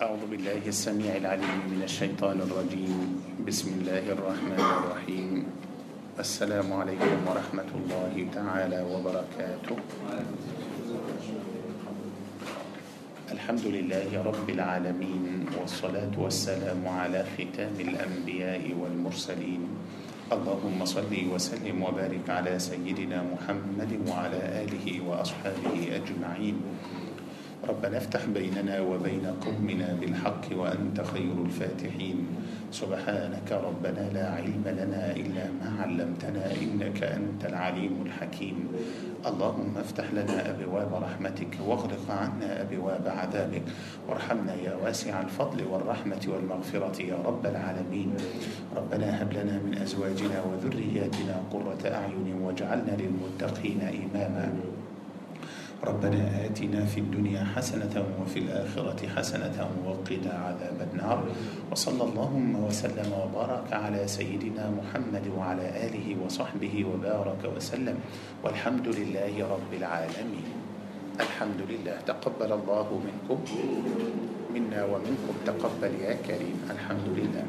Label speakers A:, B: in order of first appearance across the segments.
A: أعوذ بالله السميع العليم من الشيطان الرجيم. بسم الله الرحمن الرحيم. السلام عليكم ورحمة الله تعالى وبركاته. الحمد لله رب العالمين والصلاة والسلام على ختام الأنبياء والمرسلين. اللهم صل وسلم وبارك على سيدنا محمد وعلى آله وأصحابه أجمعين. ربنا افتح بيننا وبين قومنا بالحق وأنت خير الفاتحين. سبحانك ربنا لا علم لنا إلا ما علمتنا إنك أنت العليم الحكيم. اللهم افتح لنا أبواب رحمتك واغلق عنا أبواب عذابك. وارحمنا يا واسع الفضل والرحمة والمغفرة يا رب العالمين. ربنا هب لنا من أزواجنا وذرياتنا قرة أعين واجعلنا للمتقين إماما. ربنا آتنا في الدنيا حسنة وفي الآخرة حسنة وقنا عذاب النار. وصلى اللهم وسلم وبارك على سيدنا محمد وعلى آله وصحبه وبارك وسلم. والحمد لله رب العالمين. الحمد لله. تقبل الله منكم. منا ومنكم. تقبل يا كريم. الحمد لله.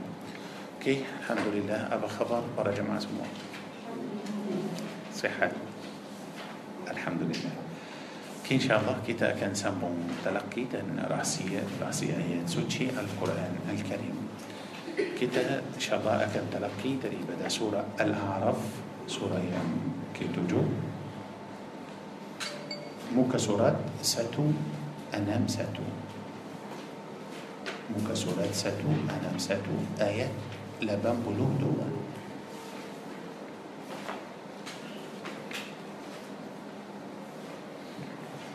A: أوكي الحمد لله. أبا خبر jemaah semua sehat الحمد لله. kita إن شاء الله kita akan sambung talaqi tentang rahsia rahsia kitab suci القرآن الكريم. kita ان شاء الله akan talaqi daripada سورة الأعراف. surah yang ketujuh muka surat satu enam satu muka surat satu enam satu ayat لبام بلوك دوان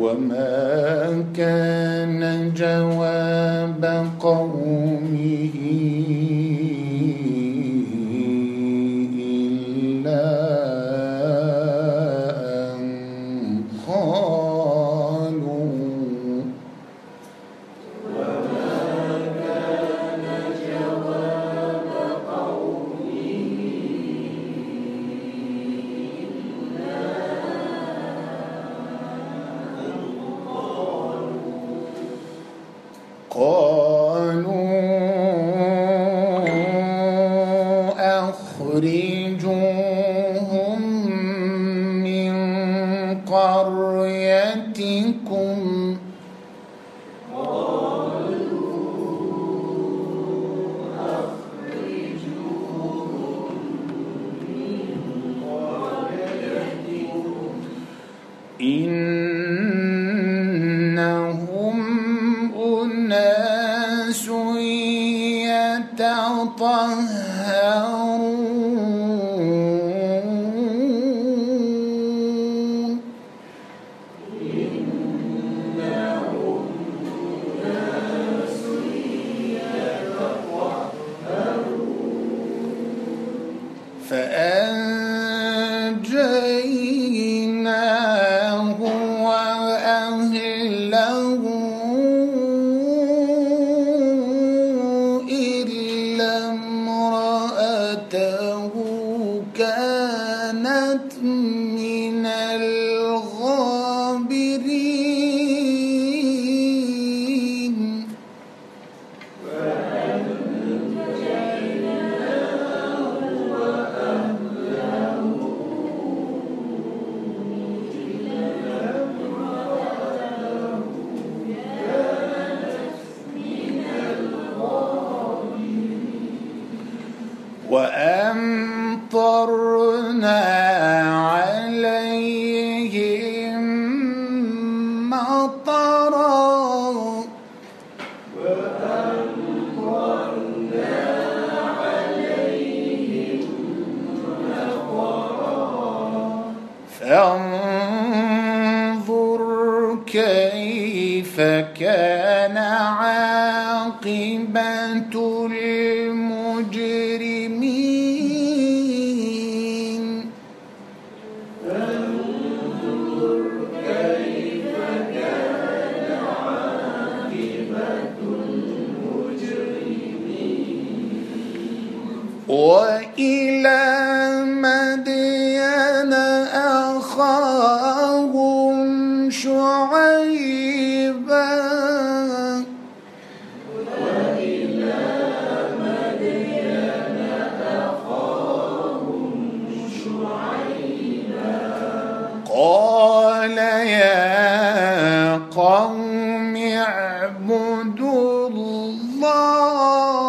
A: وما كان جواب قومه Oh.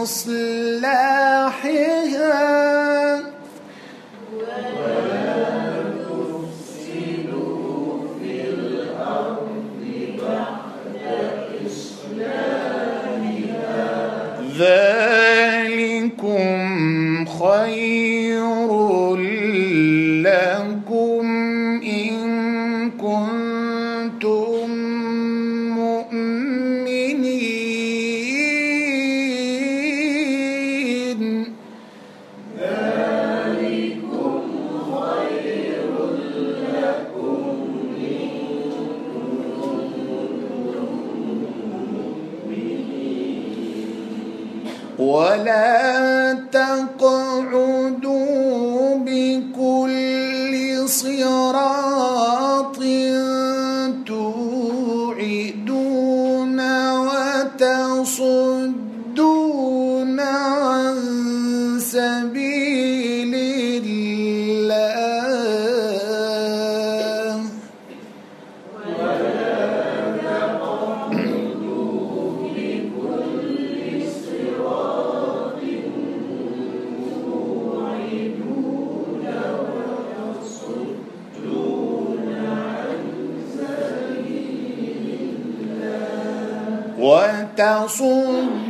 A: إصلاحها وتصدون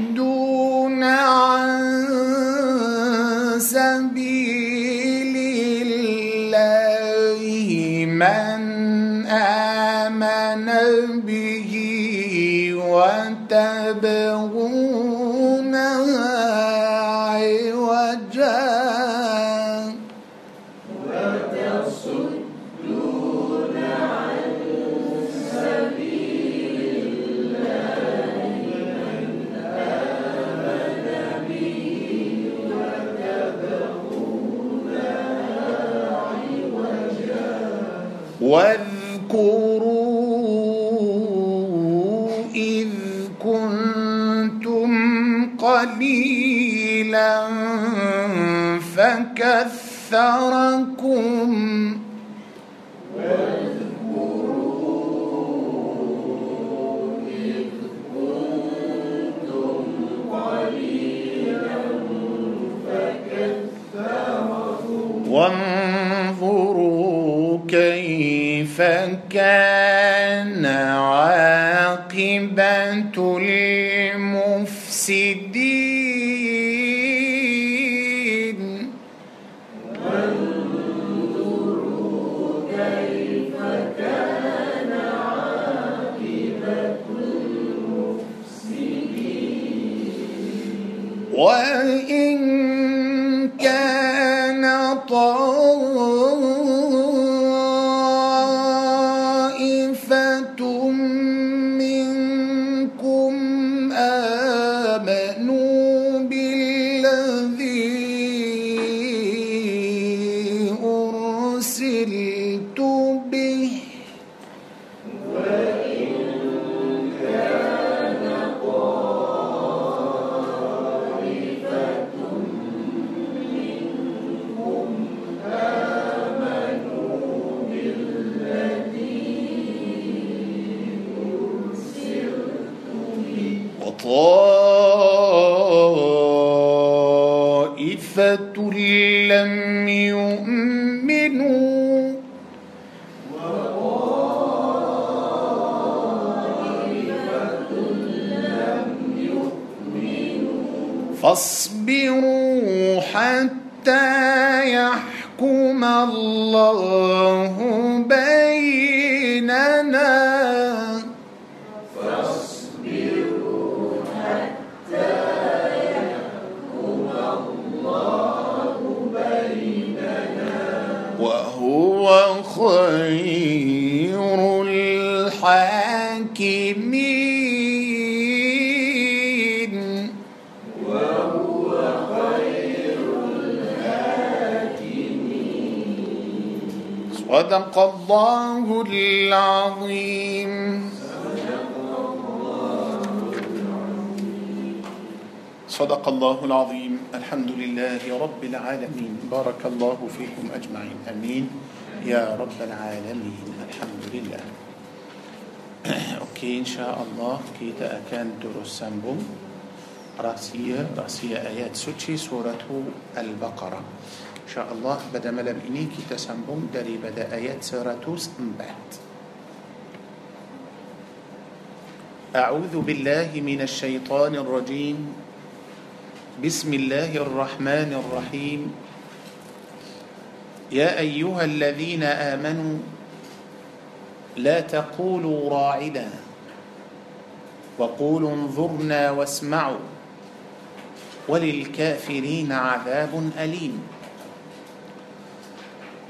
A: لم يؤمنوا. فاصبروا حتى يحكم الله بيننا صدق الله العظيم. صدق الله العظيم. الحمد لله رب العالمين. بارك الله فيكم أجمعين. أمين. يا رب العالمين. الحمد لله. Okey insyaAllah kita akan terus sambung rahsia rahsia ayat suci surat Al-Baqarah. InsyaAllah pada malam ini kita sambung daripada ayat 104 أعوذ بالله من الشيطان الرجيم. بسم الله الرحمن الرحيم. يا أيها الذين آمنوا لا تقولوا راعنا وقولوا انظرنا واسمعوا وللكافرين عذاب أليم.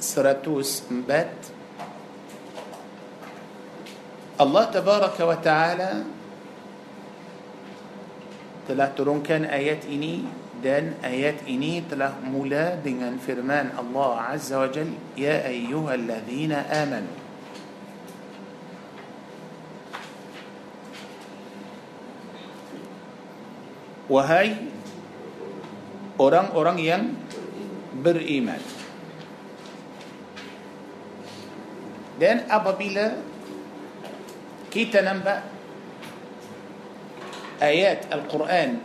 A: سرتوس بات. الله تبارك وتعالى تلا ترون كان آيات إني دان آيات إني تلا ملا دين فرمان الله عز وجل يا أيها الذين آمنوا وهاي أوران أوران ين بر إيمان dan apabila kita nampak ayat Al-Quran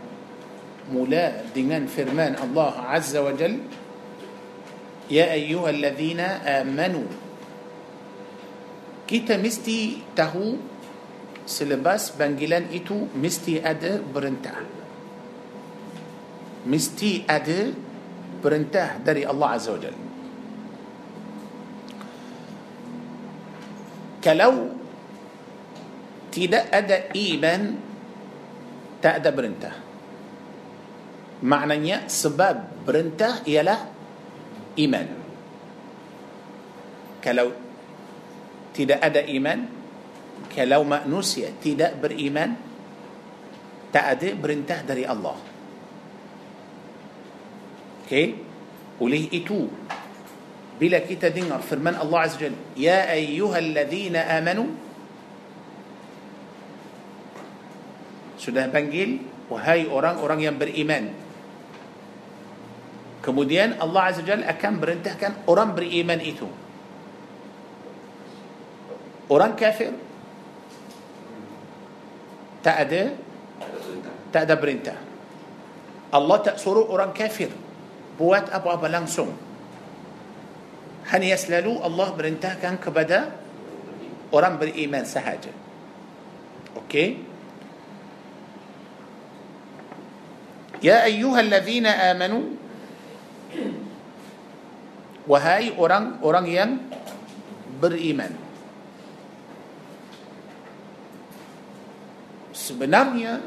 A: mula dengan firman Allah Azza wa Jal Ya ayyuhalladzina amanu Kita mesti tahu selepas panggilan itu mesti ada perintah mesti ada perintah dari Allah Azza wa Jal kalau tidak ada iman tak ada perintah maknanya sebab perintah ialah iman kalau tidak ada iman kalau manusia tidak beriman tak ada perintah dari Allah okey oleh itu bila kita dengar firman Allah Azza Jalla ya ayyuhalladzina amanu sudah panggil wahai orang-orang yang beriman. Kemudian Allah Azza Jalla akan merintahkan orang beriman itu. Orang kafir? Tak ada? Tak ada perintah. Allah tak suruh orang kafir buat apa-apa langsung hanya selalu Allah berintahkan kepada orang beriman sahaja. Okey. Ya ayyuhallazina amanu wahai orang-orang yang beriman. Sebenarnya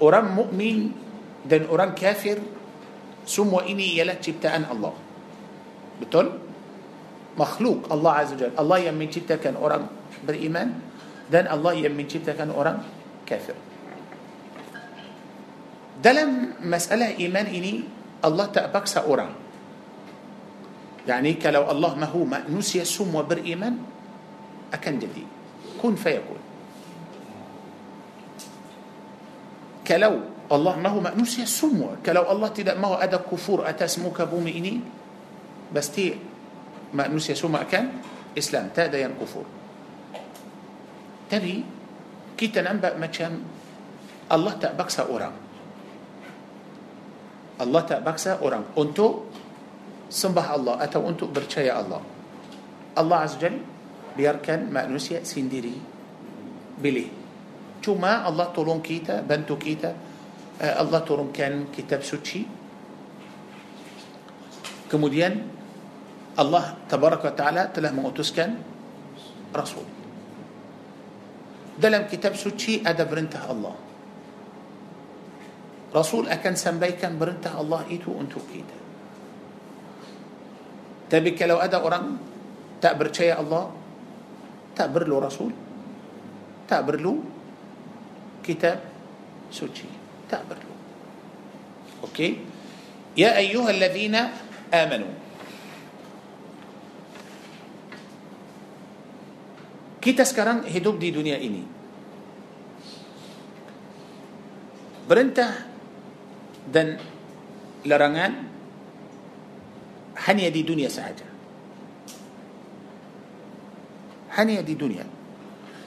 A: orang mukmin dan orang kafir semua ini ialah ciptaan Allah. Betul makhluk Allah Azza Jalla Allah yang menciptakan orang beriman dan Allah yang menciptakan orang kafir dalam masalah iman ini Allah tak paksa orang يعني kalau Allah mahu manusia semua beriman akan jadi kun fayakun kalau Allah mahu manusia semua kalau Allah tidak mahu ada kufur atas muka bumi ini pasti manusia semua akan Islam tak ada yang kufur tapi kita nampak macam Allah tak paksa orang Allah tak paksa orang untuk sembah Allah atau untuk percaya Allah. Allah Azza Jal biarkan manusia sendiri pilih. Cuma Allah tolong kita, bantu kita. Allah turunkan kitab suci. Kemudian الله تبارك وتعالى تلاه موتوسكن رسول. دلم كتاب سوتشي أدى برنته الله. رسول أكن كان برنته الله إيتو أنتو كيدا تبك لو أدا أوران تأبر شيء الله؟ تأبر له رسول. تأبر له كتاب سوتشي. تأبر له أوكي؟ يا أيها الذين آمنوا. Kita sekarang hidup di dunia ini. Perintah dan larangan hanya di dunia sahaja hanya di dunia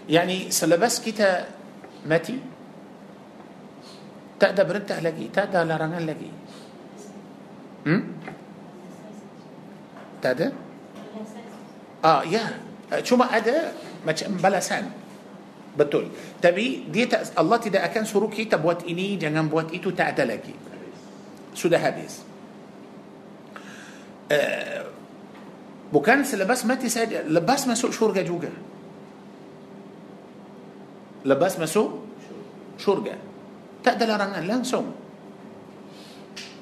A: يعني selepas kita mati tak ada perintah lagi tak ada larangan lagi hmm? tak ada ah ya cuma ada macam balasan. Betul. Tapi dia tak Allah tidak akan suruh kita buat ini jangan buat itu tak ada lagi. Sudah habis. Uh, bukan selepas mati saja lepas masuk syurga juga. Lepas masuk syurga. Tak ada larangan langsung.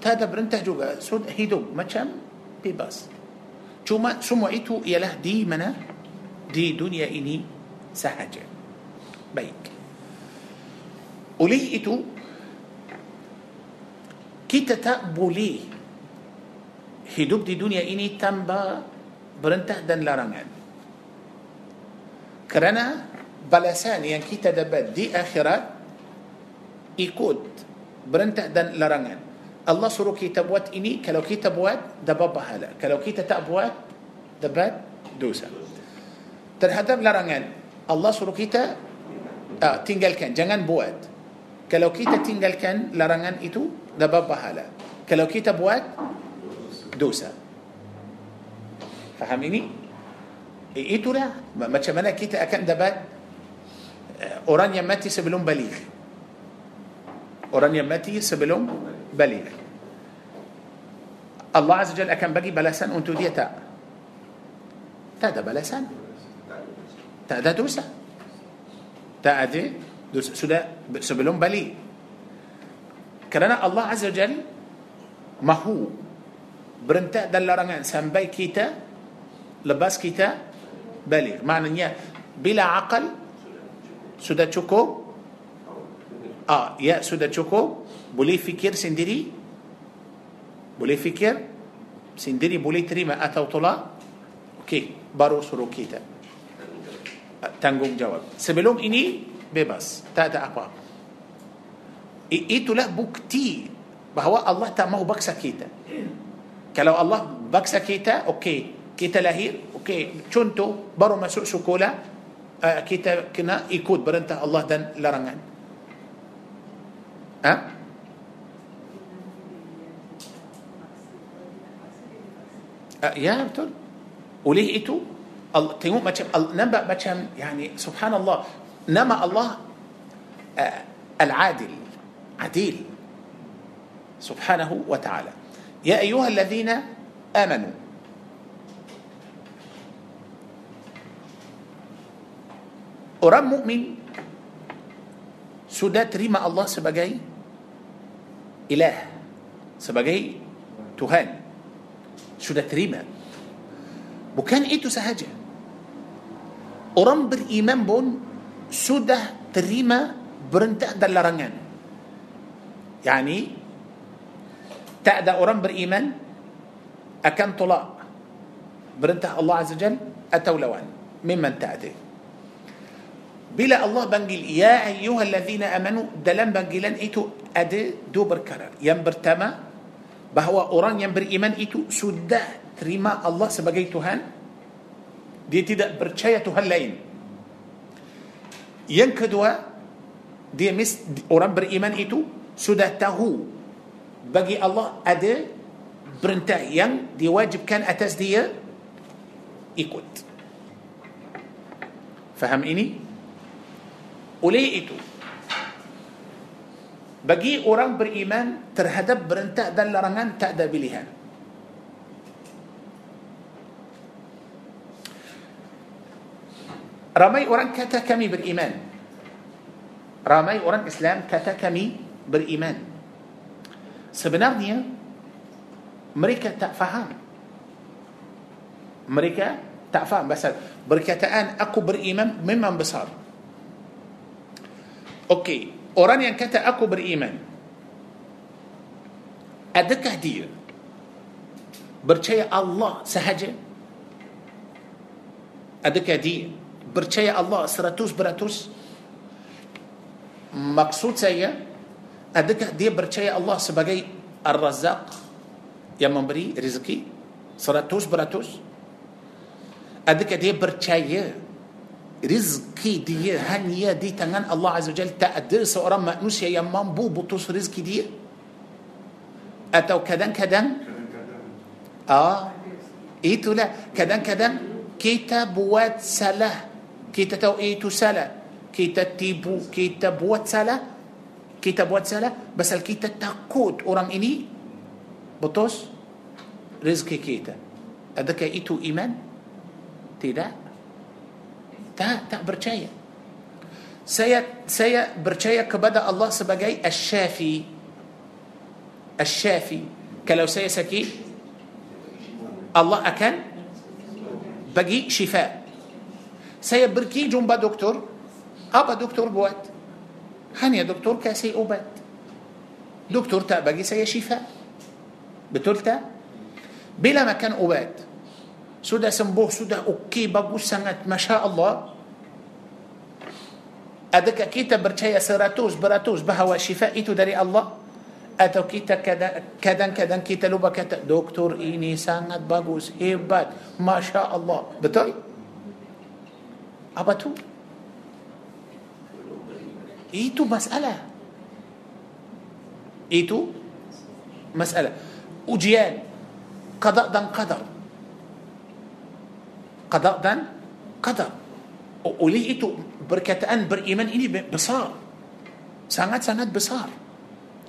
A: Tak ada perintah juga sudah hidup macam bebas. Cuma semua itu ialah di mana di dunia ini sahaja baik oleh itu kita tak boleh hidup di dunia ini tanpa perintah dan larangan. Kerana balasan yang kita dapat di akhirat ikut perintah dan larangan. Allah suruh kita buat ini, kalau kita buat dapat pahala. Kalau kita tak buat dapat dosa. Terhadap larangan, Allah suruh kita uh, tinggalkan, jangan buat. Kalau kita tinggalkan larangan itu, dapat pahala. Kalau kita buat dosa. Faham ini? Itulah macam mana kita akan dapat orang yang mati sebelum balik. Orang yang mati sebelum balik. Allah Azza Jalla akan bagi balasan untuk dia tak? Tak ada balasan. Tak ada dosa. Tak ada dosa. Sudah sebelum balik. Kerana Allah Azza Jal mahu berentah dan larangan sampai kita lepas kita balik. Maknanya bila akal sudah cukup ah ya sudah cukup boleh fikir sendiri boleh fikir sendiri boleh terima atau tolak okey baru suruh kita tanggungjawab. Sebelum ini bebas. Tak ada apa. Itulah bukti bahawa Allah tak mahu baksa kita. Kalau Allah baksa kita okey. Kita lahir okey. Contoh baru masuk sekolah uh, kita kena ikut perintah Allah dan larangan. Ha? Uh, ya betul. Oleh itu يعني سبحان الله نما الله آه، العادل عديل. سبحانه وتعالى. يا أيها الذين آمنوا. أرام مؤمن سدات ريما الله سبجي إله سبجي تهان. سدات ريما وكان إيتو سهجه orang beriman pun sudah terima perintah dan larangan yani tak ada orang beriman akan tolak perintah Allah Azza Jal atau lawan memang tak ada bila Allah panggil ya ayyuhallazina amanu dalam panggilan itu ada dua perkara yang pertama bahawa orang yang beriman itu sudah terima Allah sebagai Tuhan dia tidak percaya Tuhan lain. Yang kedua dia mis, orang beriman itu sudah tahu bagi Allah ada perintah yang diwajibkan atas dia ikut. Faham ini? Oleh itu bagi orang beriman terhadap perintah dan larangan tak ada pilihan ramai orang kata kami beriman. Ramai orang Islam kata kami beriman. Sebenarnya mereka tak faham. Mereka tak faham pasal berkataan aku beriman memang besar. Okey, orang yang kata aku beriman, adakah dia percaya Allah sahaja? Adakah dia percaya Allah seratus beratus? Maksud saya, adakah dia percaya Allah sebagai Ar-Razak yang memberi rezeki seratus beratus? Adakah dia percaya rezeki dia hanya di tangan Allah Azza wa Jalla tak ada seorang manusia yang mampu putus rezeki dia atau kadang-kadang ah itulah kadang-kadang kita buat salah kita tahu itu salah kita tipu kita buat salah kita buat salah pasal kita takut orang ini putus rezeki kita adakah itu iman tidak tak tak percaya saya saya percaya kepada Allah sebagai asy-syafi asy-syafi kalau saya sakit Allah akan bagi syifa saya pergi jumpa doktor. apa doktor buat ni doktor kasi ubat doktor tak bagi شفاء. betul tak bila makan ubat sudah sembuh sudah okey baru senang ما شاء الله. adakah kita percaya seratus peratus bahawa شفاء itu dari الله. أتو كيتا كدا كدا كيتا لوبا كتا دكتور إني سنة بابوس إيبات ما شاء الله. بتلتا Apa tu? Itu masalah. Itu masalah. Ujian. Qadar dan qadar. qada dan qadar. Oleh itu perkataan beriman ini besar. Sangat-sangat besar.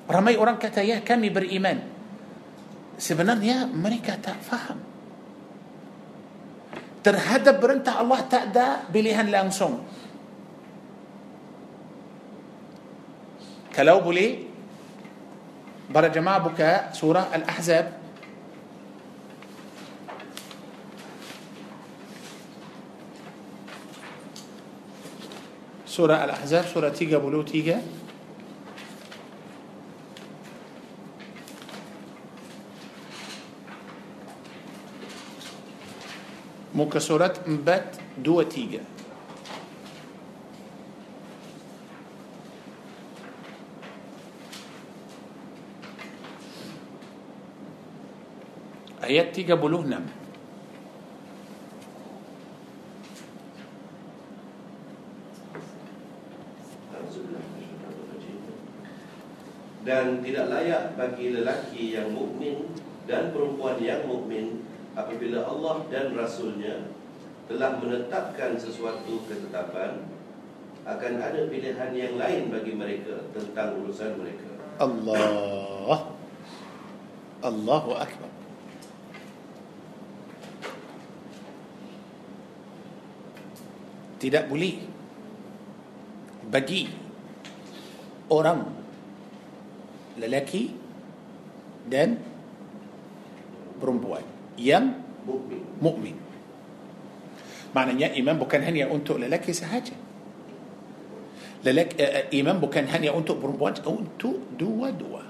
A: Ramai orang kata ya kami beriman. Sebenarnya mereka tak faham. Terhadap perintah Allah tak ada pilihan langsung. Kalau boleh Para jemaah buka surah Al-Ahzab Surah Al-Ahzab surah 33 Muka surat 4 2 3 Ayat 36
B: dan tidak layak bagi lelaki yang mukmin dan perempuan yang mukmin apabila Allah dan Rasulnya telah menetapkan sesuatu ketetapan akan ada pilihan yang lain bagi mereka tentang urusan mereka.
A: Allah. Allahu Akbar. Tidak boleh bagi orang lelaki dan perempuan يم
B: مؤمن
A: معنى يا إيمان بكان هني أنت لك سهاجة لك إيمان بكان هني أنت أو أنت دوا دوا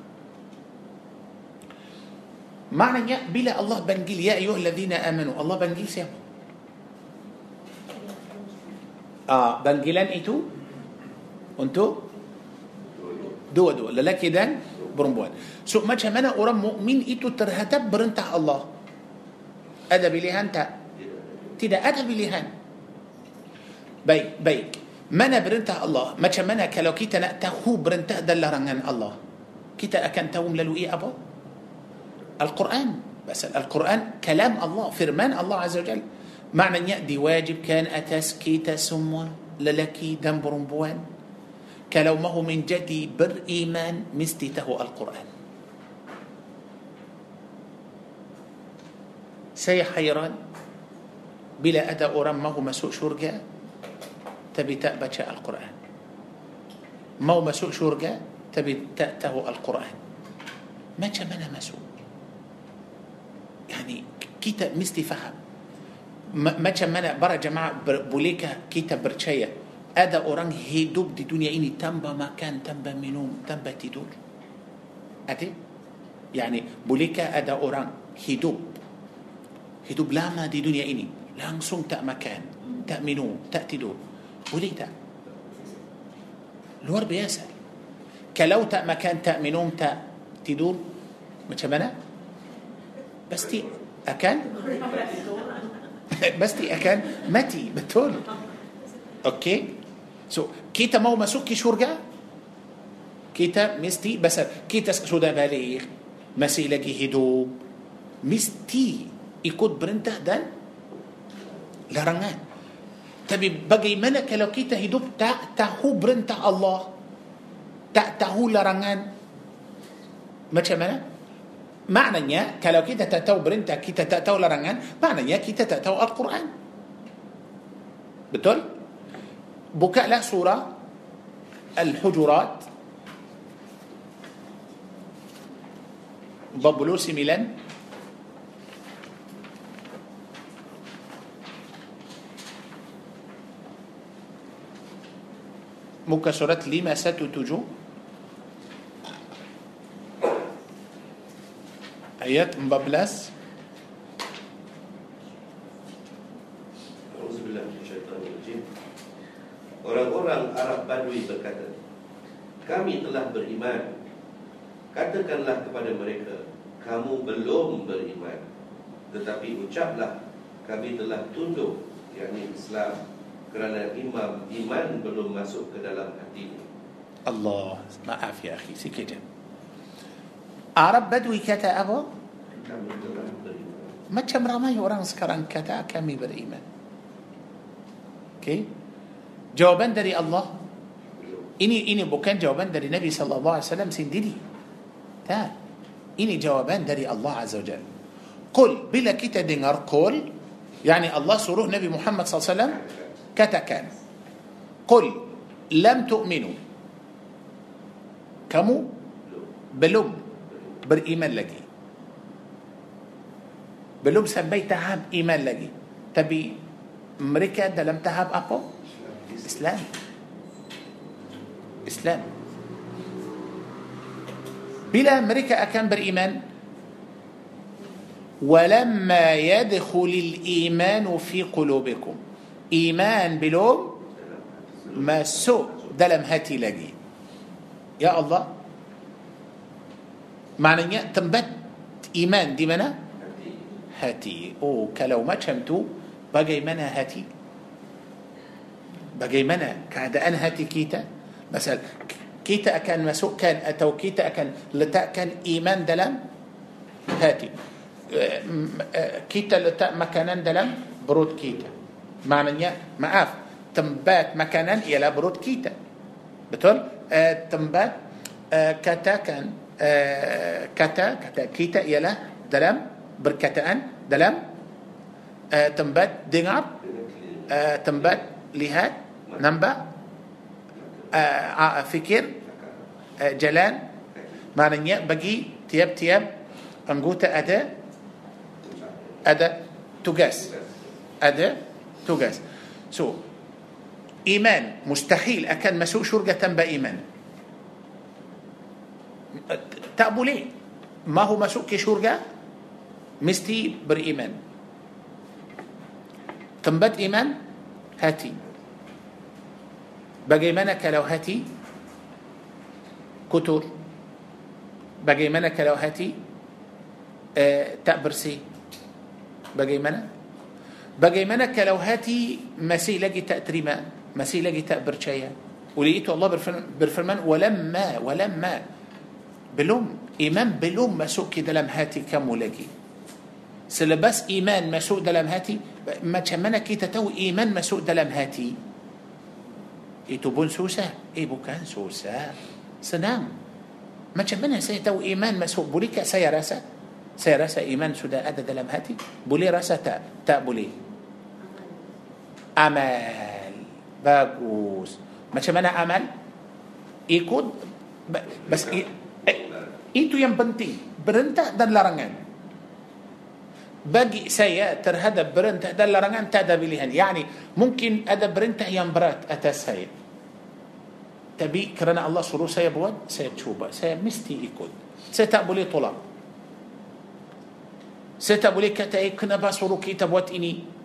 A: معنى يا بلا الله بنجيل يا أيها الذين آمنوا الله بنجيل سيما آه بنجيلان إتو أنتو دوا دوا لك دان برمبوان سو ما أنا أرى مؤمن إتو ترهتب برنتع الله Ada pilihan tak? Tidak ada pilihan. Baik, baik. Mana perintah Allah? Macam mana kalau kita nak tahu perintah dan larangan Allah? Kita akan tahu melalui apa? Al-Quran. Pasal Al-Quran kalam Allah, firman Allah Azza wa Jal. Maknanya diwajibkan atas kita semua lelaki dan perempuan kalau mahu menjadi beriman mesti tahu Al-Quran. سي حيران. بلا أدا أورام ماهو مسوء شورجا. تبي تأبتش القرآن. ماهو مسوء شورجا تبي تأته القرآن. ما جمنا مسوء. يعني كيتا مستي فهم. ما جمنا برا جماعة بوليكا كيتا برشاية. أدا أوران هيدوب دي دنيا إني تنبأ ما كان تنبأ منوم تنبأ تدور. أدي؟ يعني بوليكا أدا أوران هيدوب hidup lama di dunia ini langsung tak makan, tak minum, tak tidur. Boleh tak? Luar biasa. Kalau tak makan, tak minum, tak tidur, macam mana? Pasti akan pasti akan mati, betul. Okey. So, kita mau masuk ke syurga? Kita mesti pasal kita sudah balik, masih lagi hidup, mesti ikut perintah dan larangan. Tapi bagaimana kalau kita hidup tak tahu perintah Allah, tak tahu larangan, macam mana? Maknanya kalau kita tak tahu perintah, kita tak tahu larangan, maknanya kita tak tahu Al-Quran. Betul? Bukalah surah Al-Hujurat bab 29 muka surat 517 ayat 14
B: Auzubillah minasyaitanirrajim. Orang-orang Arab Badui berkata, Kami telah beriman. Katakanlah kepada mereka, kamu belum beriman. Tetapi ucaplah, kami telah tunduk, yakni Islam, kerana imam iman belum masuk ke dalam hatimu.
A: Allah maaf ya akhi sikit Arab Badui kata apa? Macam ramai orang sekarang kata kami beriman Okey Jawaban dari Allah. Ini ini bukan jawaban dari Nabi sallallahu alaihi wasallam sendiri. Tak. Ini jawaban dari Allah Azza wa Jalla. Qul bila kita dengar qul yani Allah suruh Nabi Muhammad sallallahu alaihi wasallam كتكان. قل لم
B: تؤمنوا.
A: كمو؟ بلوم. بالإيمان لجي بلوم سبيتها بإيمان لجي تبي أمريكا لم تهاب أبو إسلام. إسلام. بلا مريكا أكان بالإيمان. ولما يدخل الإيمان في قلوبكم. إيمان بلوم ما سوء دلم هاتي لقي. يا الله. معنى تنبت إيمان دي منا؟ هاتي. أو كلو ما شمتو بقي منا هاتي. بقي منا. كادان هاتي كيتا؟ مثلا كيتا أكان مسوء كان أتو كيتا أكان لتا كان إيمان دلم؟ هاتي. kita letak makanan dalam perut kita. Maknanya, maaf, tempat makanan ialah perut kita. Betul? Uh, tempat uh, katakan uh, kata kata kita ialah dalam berkataan dalam uh, tempat dengar uh, tempat lihat nampak uh, fikir uh, jalan maknanya bagi tiap-tiap anggota ada ada tugas ada tugas so iman mustahil akan masuk syurga tanpa iman tak boleh mahu masuk ke syurga mesti beriman tempat iman hati bagaimana kalau hati kotor bagaimana kalau hati uh, tak bersih bagaimana بجيمنا كلوهاتي مسي لجي تأتريما مسي لجي تأبرشايا. ولقيته الله برفرمان ولما ولما بلوم إيمان بلوم ما سوء مسوك دلم هاتي كم ولجي سلبس إيمان ما مسوك دلم هاتي ما تشمنا كي تتو إيمان ما مسوك دلم هاتي. إيتو بون سوسة؟ إيبو كان سوسة. سنام. ما تشمنا سيتو إيمان ما سوء. بوليك سيراسة سيراسة إيمان سوداء أدى دلم هاتي. بولي راسة تا تا بولي amal bagus. Macam mana amal ikut bas eh, itu yang penting. Berentah dan larangan. Bagi saya terhadap berentah dan larangan tak ada pilihan. Yani mungkin ada perintah yang berat atas saya. Tapi kerana Allah suruh saya buat saya cuba. Saya mesti ikut. Saya tak boleh tolak. Saya tak boleh kata eh, kenapa suruh kita buat ini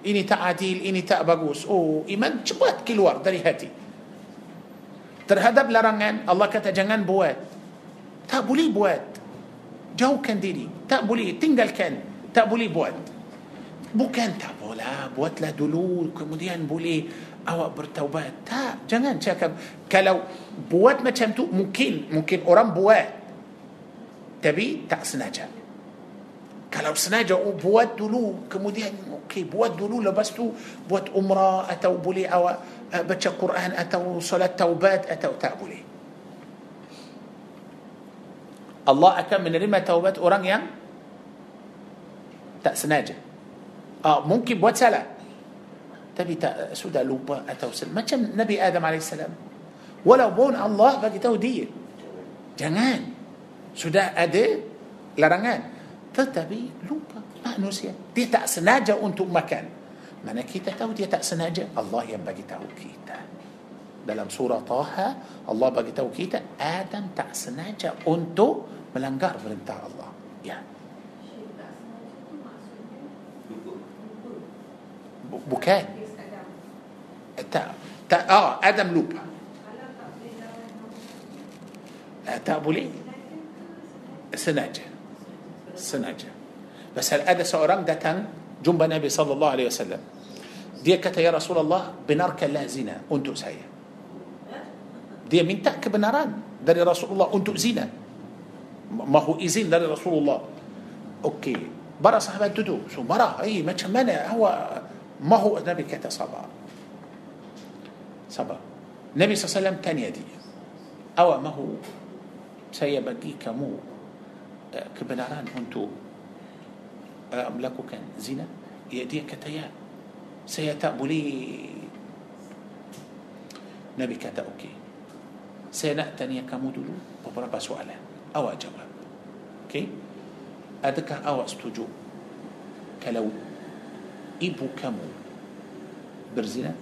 A: Ini tak adil, ini tak bagus. Oh iman cepat keluar dari hati. Terhadap larangan Allah kata jangan buat. Tak boleh buat. Jauhkan diri. Tak boleh tinggalkan. Tak boleh buat. Bukan tak boleh Buatlah dulu Kemudian boleh Awak bertaubat. Tak Jangan cakap. Kalau buat macam tu Mungkin Mungkin orang buat. Tapi tak sengaja kalau sengaja oh, buat dulu. Kemudian okey buat dulu. Lepas tu buat umrah atau boleh awak uh, baca Quran atau solat taubat atau tak boleh. Allah akan menerima taubat orang yang tak sengaja. Ah, mungkin buat salah. Tapi tak sudah lupa atau macam Nabi Adam AS walaupun Allah bagi tahu dia. Jangan. Sudah ada larangan tetapi lupa manusia dia tak sengaja untuk makan mana kita tahu dia tak sengaja Allah yang bagi tahu kita dalam surah Taha Allah bagi tahu kita Adam tak sengaja untuk melanggar perintah Allah ya bukan tak tak oh, Adam lupa tak boleh sengaja sengaja. Pasal ada seorang datang jumpa Nabi sallallahu alaihi wasallam. Dia kata ya Rasulullah benarkanlah zina untuk saya. Dia minta kebenaran dari Rasulullah untuk zina. Mahu izin dari Rasulullah. Okey. Para sahabat duduk. So marah. Eh macam mana awak mahu Nabi kata sabar. Sabar. Nabi SAW tanya dia. Awak mahu saya bagi kamu kebenaran untuk uh, melakukan zina ya dia kata ya saya tak boleh Nabi kata okey saya nak tanya kamu dulu beberapa soalan awak jawab Okey. Adakah awak setuju kalau ibu kamu berzina?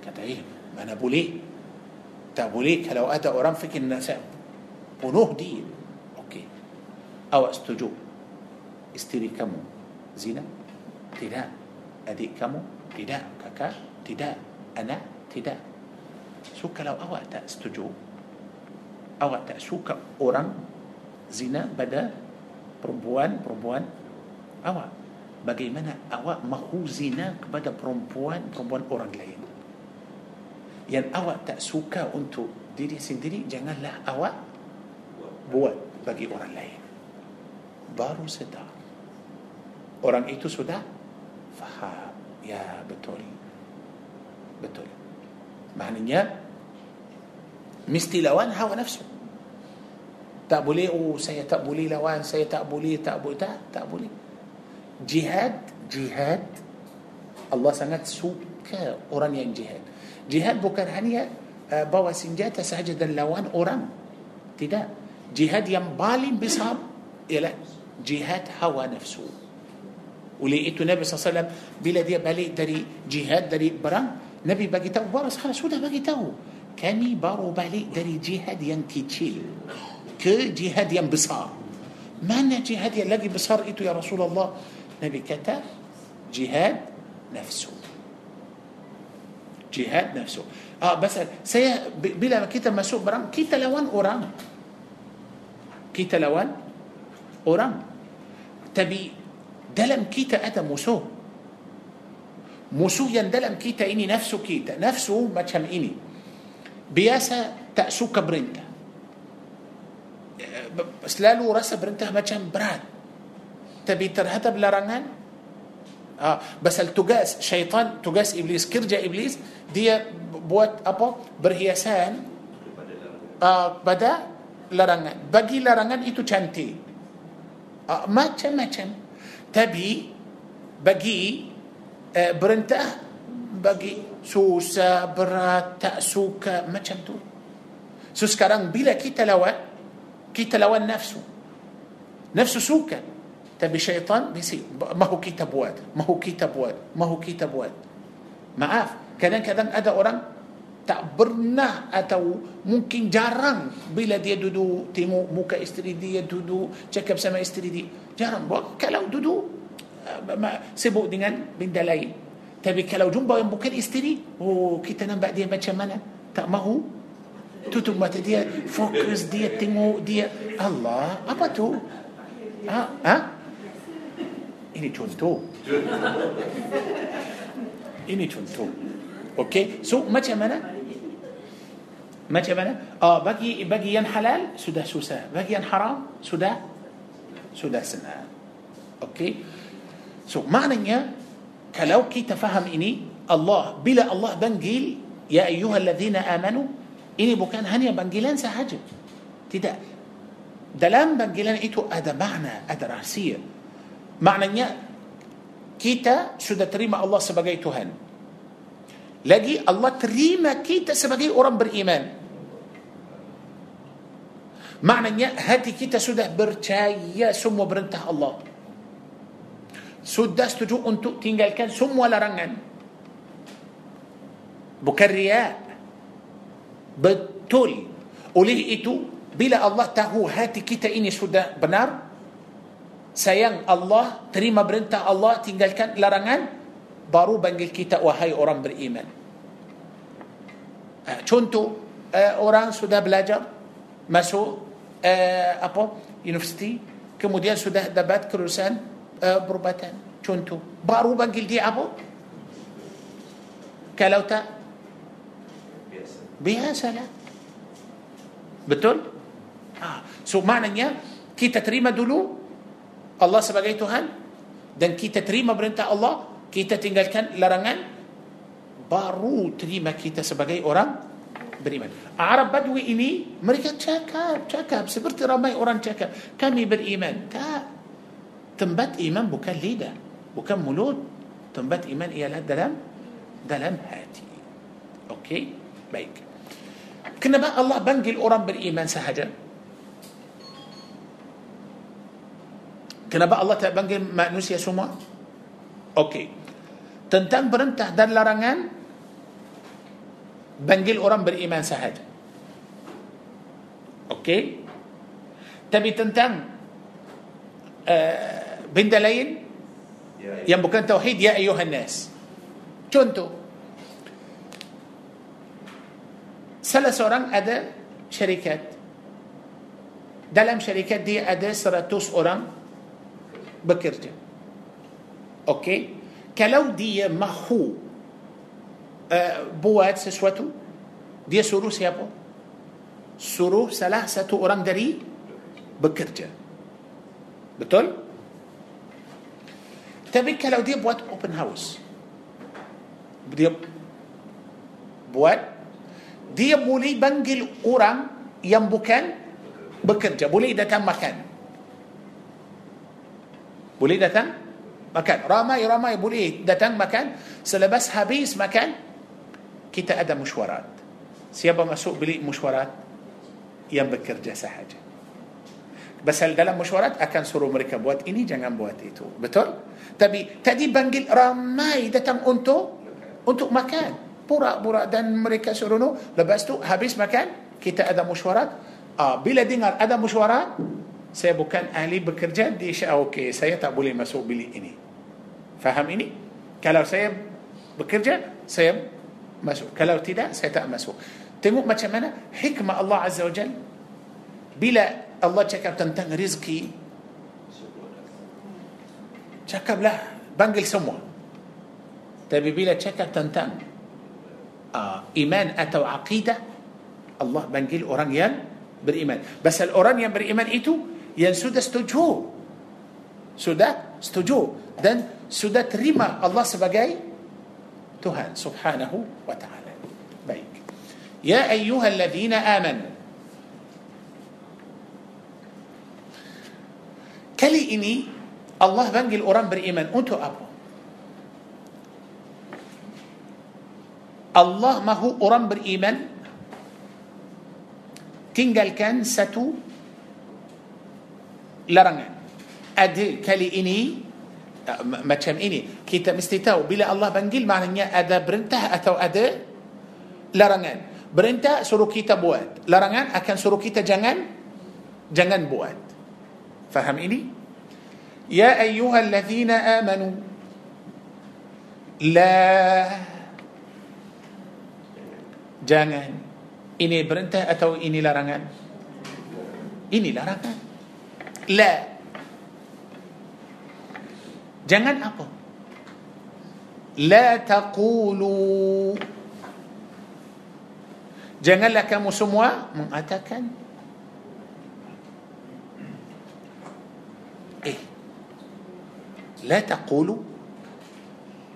A: Kata eh, mana boleh? Tak boleh kalau ada orang fikir saya bunuh dia. Awak setuju isteri kamu zina? Tidak. Adik kamu? Tidak. Kakak? Tidak. Anak? Tidak. So kalau awak tak setuju, awak tak suka orang zina pada perempuan-perempuan awak. Bagaimana awak mahu zina kepada perempuan-perempuan orang lain? Yang awak tak suka untuk diri sendiri, janganlah awak buat bagi orang lain. Baru sedar. Orang itu sudah faham. Ya, betul. Betul. Maknanya, mesti lawan hawa nafsu. Tak boleh, oh saya tak boleh lawan, saya tak boleh, tak boleh, tak, tak boleh. Jihad, jihad, Allah sangat suka orang yang jihad. Jihad bukan hanya uh, bawa senjata sahaja dan lawan orang. Tidak. Jihad yang paling besar ialah جهاد هوى نفسه. ولقيت النبي صلى الله عليه وسلم bila dia balik dari jihad dari perang nabi bagi tahu para sahabat bagi tahu. kami baru balik dari jihad yang kecil ke jihad yang besar apa jihad yang besar itu يا رسول الله؟ nabi kata jihad nafsu. jihad nafsu. آه biasa bila kita masuk perang kita lawan orang كيتا لوان اورام تبي دلم كيتا أدم وسو موسو يندلم كيتا إني نفسه كيتا. نفسه ما كم إني. بياسا تاسوكا برنتا بس لا له رأسا برنتا ما كم براد. تبي ترهد بلرنان آه. بس التجاس شيطان؟ تجاس إبليس. كرجة إبليس. دي بوات أبا برهيسان. آه. بدا لرنان بقي لرنان إتو كانتين macam-macam tapi bagi eh, berentah bagi susah berat tak suka macam tu so sekarang bila kita lawan kita lawan nafsu nafsu suka tapi syaitan bisi mahu kita buat mahu kita buat mahu kita buat maaf kadang-kadang ada orang tak pernah atau mungkin jarang bila dia duduk tengok muka isteri dia duduk cakap sama isteri dia. Jarang buat. Kalau duduk uh, sibuk dengan benda lain. Tapi kalau jumpa yang bukan isteri oh kita nampak dia macam mana? Tak mahu. Tutup mata dia fokus dia tengok dia. Allah apa tu? Ha? ha? ini contoh. Ini contoh okey so macam mana macam mana آه bagi bagi yang halal sudah susah yang haram sudah sudah senang okey so makna kalau kita faham ini الله bila الله panggil يا أيها الذين آمنوا ini bukan hanya panggilan sahaja tidak دلام بنجيلان ايتو ادا معنى ادا رهسيه معنى كيتا سدى تريم الله سبقيتهن Lagi Allah terima kita sebagai orang beriman. Maknanya hati kita sudah percaya semua perintah Allah. Sudah setuju untuk tinggalkan semua larangan. Bukan riak. Betul. Oleh itu, bila Allah tahu hati kita ini sudah benar, sayang Allah, terima perintah Allah, tinggalkan larangan, baru panggil kita wahai orang beriman ah tentu ah, orang ah sudah belajar masuk apa universiti kemudian sudah dapat kursus ah, perubatan tentu baru panggil dia apa كالوتا بها سلام بتون آه. سو معنى يا كي تتريما دولو؟ الله سبقيتو هل دن كي تتريما برنتا الله؟ Kita tinggalkan larangan baru terima kita sebagai orang beriman. Arab Badui ini mereka cakap, cakap seperti ramai orang cakap, kami beriman. Tak. Tempat iman bukan lidah, bukan mulut. Tempat iman ialah dalam dalam hati. Okey? Baik. Kenapa Allah panggil orang beriman sahaja? Kenapa Allah tak panggil manusia semua? Okey. Tentang perintah dan larangan panggil orang beriman sahaja. Okey. Tapi tentang uh, benda lain
B: Ya,
A: yang bukan tauhid ya ayuhan nas. Contoh salah seorang ada syarikat dalam syarikat dia ada 100 orang bekerja okey kalau dia mahu uh, buat sesuatu dia suruh siapa suruh salah satu orang dari bekerja betul tapi kalau dia buat open house dia buat dia boleh panggil orang yang bukan bekerja boleh datang makan boleh datang makan ramai-ramai boleh datang makan selepas habis makan kita ada mesyuarat siapa masuk bilik mesyuarat yang bekerja sahaja Pasal dalam mesyuarat akan suruh mereka buat ini jangan buat itu. Betul? Tapi tadi panggil ramai datang untuk untuk makan. Pura-pura dan mereka suruh no. Lepas tu habis makan kita ada mesyuarat. Ah, bila dengar ada mesyuarat saya bukan ahli bekerja di Syah okey saya tak boleh masuk bilik ini. Faham ini? Kalau saya bekerja saya masuk. Kalau tidak saya tak masuk. Tengok macam mana hikmah Allah Azza wa Jalla bila Allah cakap tentang rizki cakaplah panggil semua tapi bila cakap tentang uh, iman atau aqidah Allah panggil orang yang beriman pasal orang yang beriman itu yang sudah setuju sudah setuju dan sudah terima Allah sebagai Tuhan subhanahu wa ta'ala baik ya ayyuhalladzina amanu Kali ini Allah panggil orang beriman untuk apa? Allah mahu orang beriman tinggalkan satu larangan. Ada kali ini macam ini kita mesti tahu bila Allah panggil maknanya ada perintah atau ada larangan. Perintah suruh kita buat, larangan akan suruh kita jangan jangan buat. Faham ini? Ya ayyuhalladzina amanu La Jangan Ini perintah atau ini larangan? Ini larangan La. Jangan apa? La taqulu. Janganlah kamu semua mengatakan. Eh. La taqulu.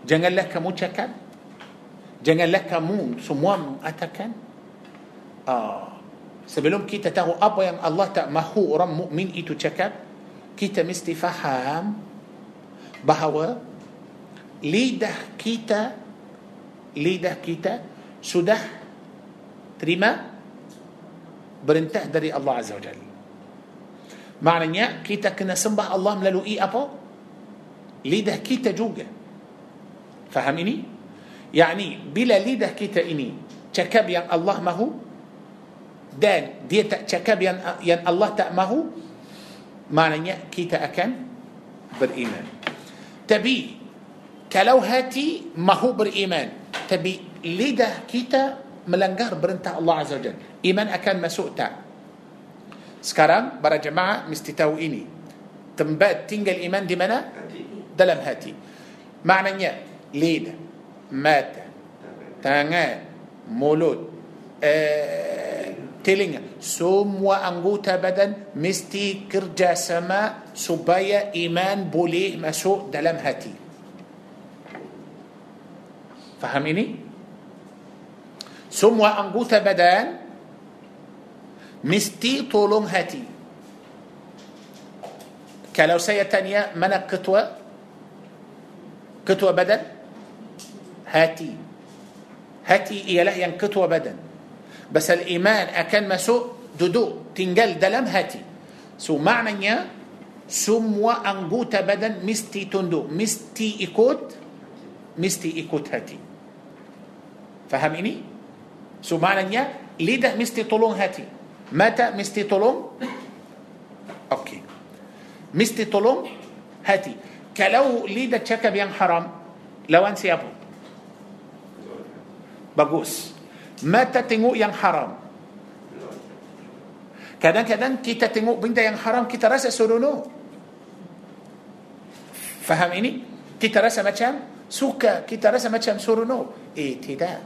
A: Janganlah kamu cakap. Janganlah kamu semua mengatakan. Ah, Sebelum kita tahu apa yang Allah tak mahu orang mukmin itu cakap Kita mesti faham Bahawa Lidah kita Lidah kita Sudah Terima Berintah dari Allah Azza wa Jalla Maknanya kita kena sembah Allah melalui apa? Lidah kita juga. Faham ini? Yani bila lidah kita ini cakap yang Allah mahu dan dia tak cakap yang yang Allah tak mahu maknanya kita akan beriman. Tapi kalau hati mahu beriman tapi lidah kita melanggar perintah Allah Azza wa iman akan masuk tak? Sekarang para jemaah mesti tahu ini. Tempat tinggal iman di mana? Dalam hati. Maknanya lidah, mata, tangan, mulut, eh, telinga, semua anggota badan mesti kerjasama supaya iman boleh masuk dalam hati. Faham ini? Semua anggota badan mesti tolong hati. Kalau saya tanya mana ketua ketua badan? Hati. Hati ialah yang ketua badan. pasal iman akan masuk duduk tinggal dalam hati. So maknanya semua anggota badan mesti tunduk. mesti ikut mesti ikut hati. Faham ini? So maknanya lidah mesti tolong hati. Mata mesti tolong okey. mesti tolong hati. Kalau lidah cakap yang haram lawan si apa. Bagus. Mata tengok yang haram. Kadang-kadang kita tengok benda yang haram kita rasa seronok. Faham ini? Kita rasa macam suka kita rasa macam seronok. Eh tidak.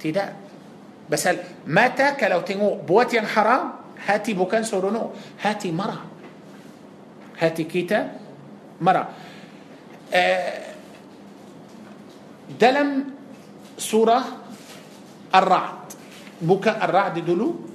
A: Tidak. Pasal mata kalau tengok buat yang haram hati bukan seronok. Hati marah. Hati kita marah. Uh, dalam surah Ar-Ra'd bukan Ar-Ra'd dulu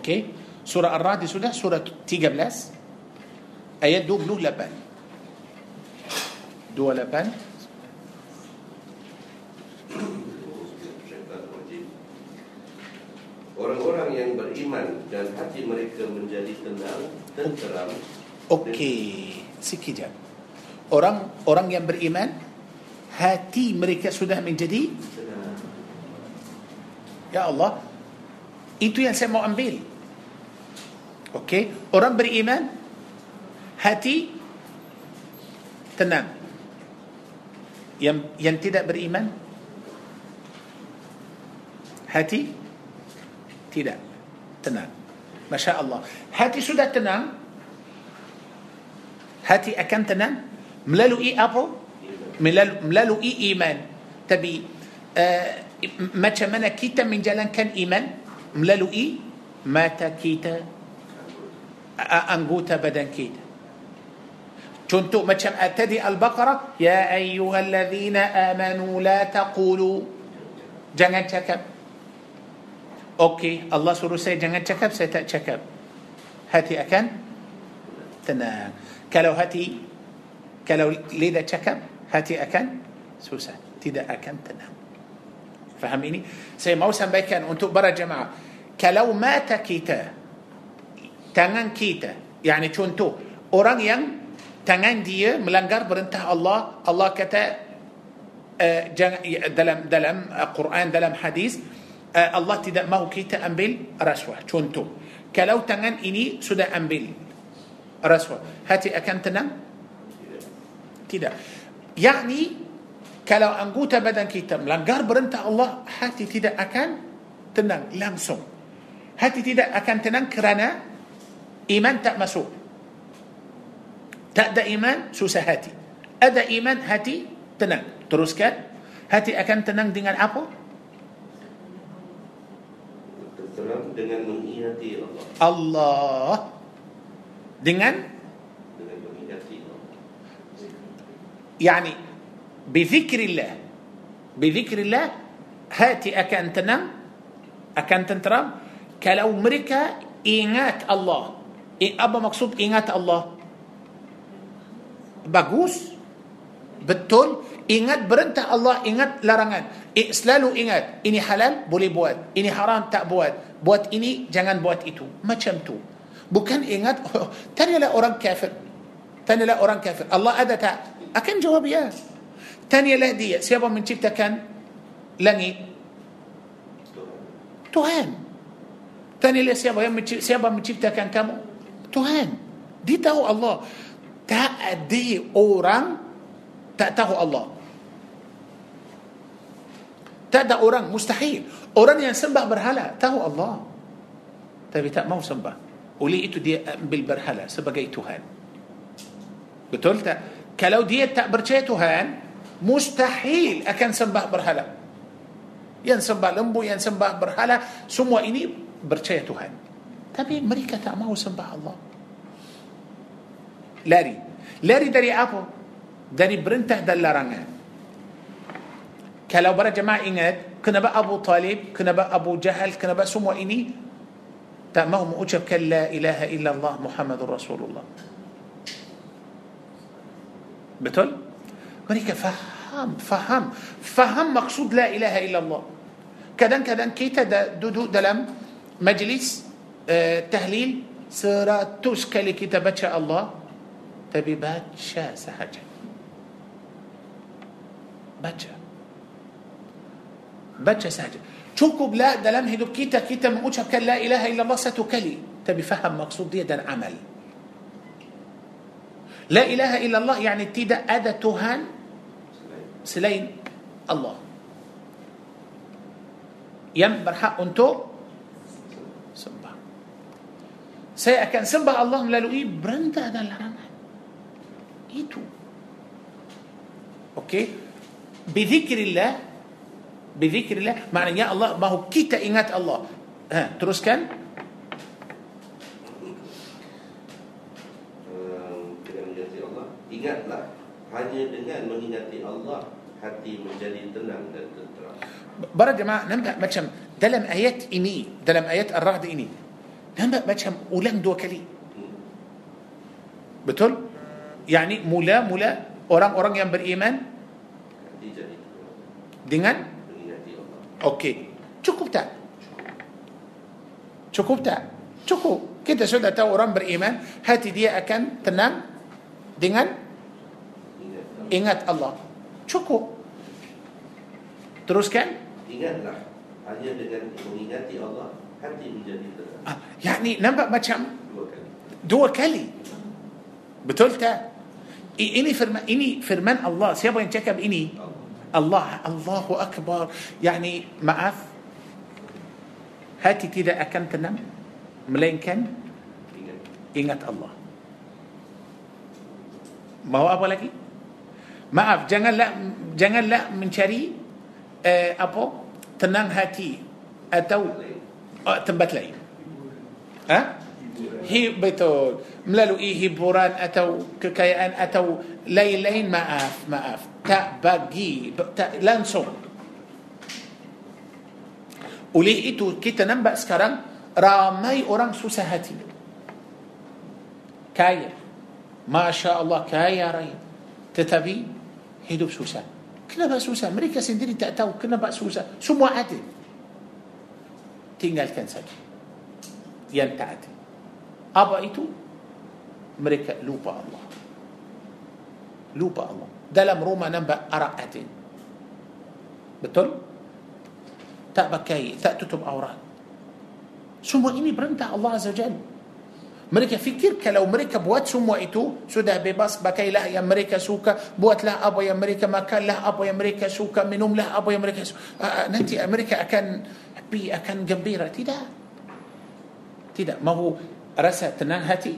A: Okey. Surah Ar-Ra'd sudah surah 13 ayat 28. 28
B: Orang-orang yang beriman dan hati mereka menjadi tenang, tenteram.
A: Okey, sekejap. Orang orang yang beriman hati mereka sudah menjadi tenang. Ya Allah, itu yang saya mau ambil. Okey, orang beriman hati tenang. Yang yang tidak beriman hati tidak tenang. Masya Allah. Hati sudah tenang. Hati akan tenang melalui apa? Melalui iman. Tapi uh, macam mana kita menjalankan iman melalui mata kita أنجوتا بدنكيد تنتو ما كم أتدي البقرة. يا أيها الذين آمنوا لا تقولوا. جنة تكب أوكي الله سورو سي جنجن تكب ستأتكب هاتي أكن. تنام. كلو هاتي. كلو ليدا تكب هاتي أكن. سوسا تدا أكن تنام. فهميني؟ سي موسم بيكن أنتو برا جماعة. كلو مات كتاب tangan kita. Yani contoh orang yang tangan dia melanggar perintah Allah Allah kata uh, jangan dalam dalam Quran dalam hadis uh, Allah tidak mahu kita ambil rasuah. Contoh kalau tangan ini sudah ambil rasuah hati akan tenang? Tidak. Yakni kalau anggota badan kita melanggar perintah Allah hati tidak akan tenang langsung. Hati tidak akan tenang kerana إيمان تأمسو تأدى إيمان سوسة هاتي. أدى إيمان هاتي تنان تروس كان؟
B: هاتي أكان تنان دينان
A: أبو؟ الله.
B: دينان يعني بذكر
A: الله. بذكر الله. هاتي أكان تنان أكان تنترام كلو مريكا إيمات الله. Apa maksud ingat Allah? Bagus. Betul. Ingat perintah Allah, ingat larangan. Eh, selalu ingat, ini halal boleh buat, ini haram tak buat. Buat ini jangan buat itu. Macam tu. Bukan ingat oh, tanyalah orang kafir. Tanyalah orang kafir. Allah ada tak? Akan jawab ya. Tanyalah dia, siapa menciptakan langit? Tuhan. Tanyalah siapa yang menciptakan, siapa menciptakan kamu? Tuhan. Dia tahu Allah. Tak ada orang tak tahu Allah. Tak ada orang mustahil. Orang yang sembah berhala tahu Allah. Tapi tak mau sembah. Oleh itu dia ambil berhala sebagai Tuhan. Betul tak? kalau dia tak percaya Tuhan mustahil akan sembah berhala yang sembah lembu yang sembah berhala semua ini percaya Tuhan tapi mereka tak mau sembah Allah lari lari dari apa dari perintah dan larangan kalau para jemaah ingat kenapa Abu Talib kenapa Abu Jahal kenapa semua ini tak mau mengucapkan la ilaha illallah Muhammadur Rasulullah betul mereka faham faham faham maksud la ilaha illallah kadang-kadang kita duduk dalam majlis uh, تهليل سرا توسك لكتابة الله. تبي باتشا سهجا باتشا. باتشا سهجا شوكو بلا دلم هدوب كيتا كيتا مؤشك لا إله إلا الله ستكلي. تبي فهم مقصود دي دا عمل. لا إله إلا الله يعني تيدا أدى تهان سلين الله. ينبر حق أنتو. Saya akan sembah Allah melalui perintah dan larangan. Itu. Okey? Bizikrillah bizikrillah maknanya Allah mahu kita ingat Allah. Ha, teruskan.
B: Allah ingatlah. Hanya dengan mengingati Allah hati menjadi tenang dan tentram
A: Para jemaah nampak macam dalam ayat ini, dalam ayat Ar-Ra'd ini, nampak macam ulang dua kali. Betul? Yani mula-mula orang-orang yang beriman dengan okey. Cukup tak? Cukup tak? Cukup. Kita sudah tahu orang beriman, hati dia akan tenang dengan
B: ingat Allah.
A: Cukup. Teruskan.
B: ingatlah hanya dengan mengingati Allah hati menjadi tenang
A: Ah, yakni nampak macam
B: dua kali
A: dua kali. Betul tak? Ini firman ini firman Allah. Siapa yang cakap ini?
B: Allah
A: Allah. Allahu Akbar. Yani maaf. Hati tidak akan tenang melainkan
B: ingat
A: ingat Allah. Mau apa lagi? Maaf, janganlah janganlah mencari eh, apa? Tenang hati atau oh, tempat lain. Ha? Hi, betul. Melalui hiburan atau kekayaan atau lain-lain maaf, maaf. Tak bagi, tak langsung. Oleh itu kita nampak sekarang ramai orang susah hati. Kaya. Masya Allah kaya raya. Tetapi hidup susah. Kenapa susah? Mereka sendiri tak tahu kenapa susah. Semua ada. Tinggalkan saja. Yang tak ada. Apa itu? Mereka lupa Allah. Lupa Allah. Dalam rumah nampak arak ada. Betul? Tak pakai, tak tutup aurat. Semua ini perintah Allah Azza Jalla. Mereka fikir kalau mereka buat semua itu sudah bebas pakailah yang mereka suka, buatlah apa yang mereka makanlah apa yang mereka suka, minumlah apa yang mereka suka. Uh, nanti mereka akan happy, akan gembira. Tidak. Tidak. Mahu rasa tenang hati.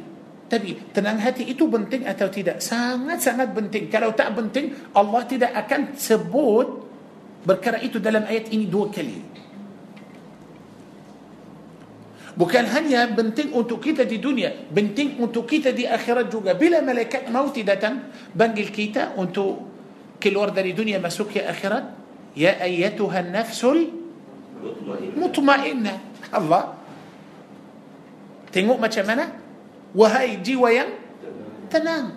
A: Tapi tenang hati itu penting atau tidak? Sangat-sangat penting. Kalau tak penting, Allah tidak akan sebut perkara itu dalam ayat ini dua kali. Bukan hanya penting untuk kita di dunia, penting untuk kita di akhirat juga. Bila malaikat maut datang, panggil kita untuk keluar dari dunia masuk ke akhirat, ya ayyatuha nafsul
B: mutmain
A: mutmainnah. Allah tengok macam mana? Wahai jiwa yang tenang.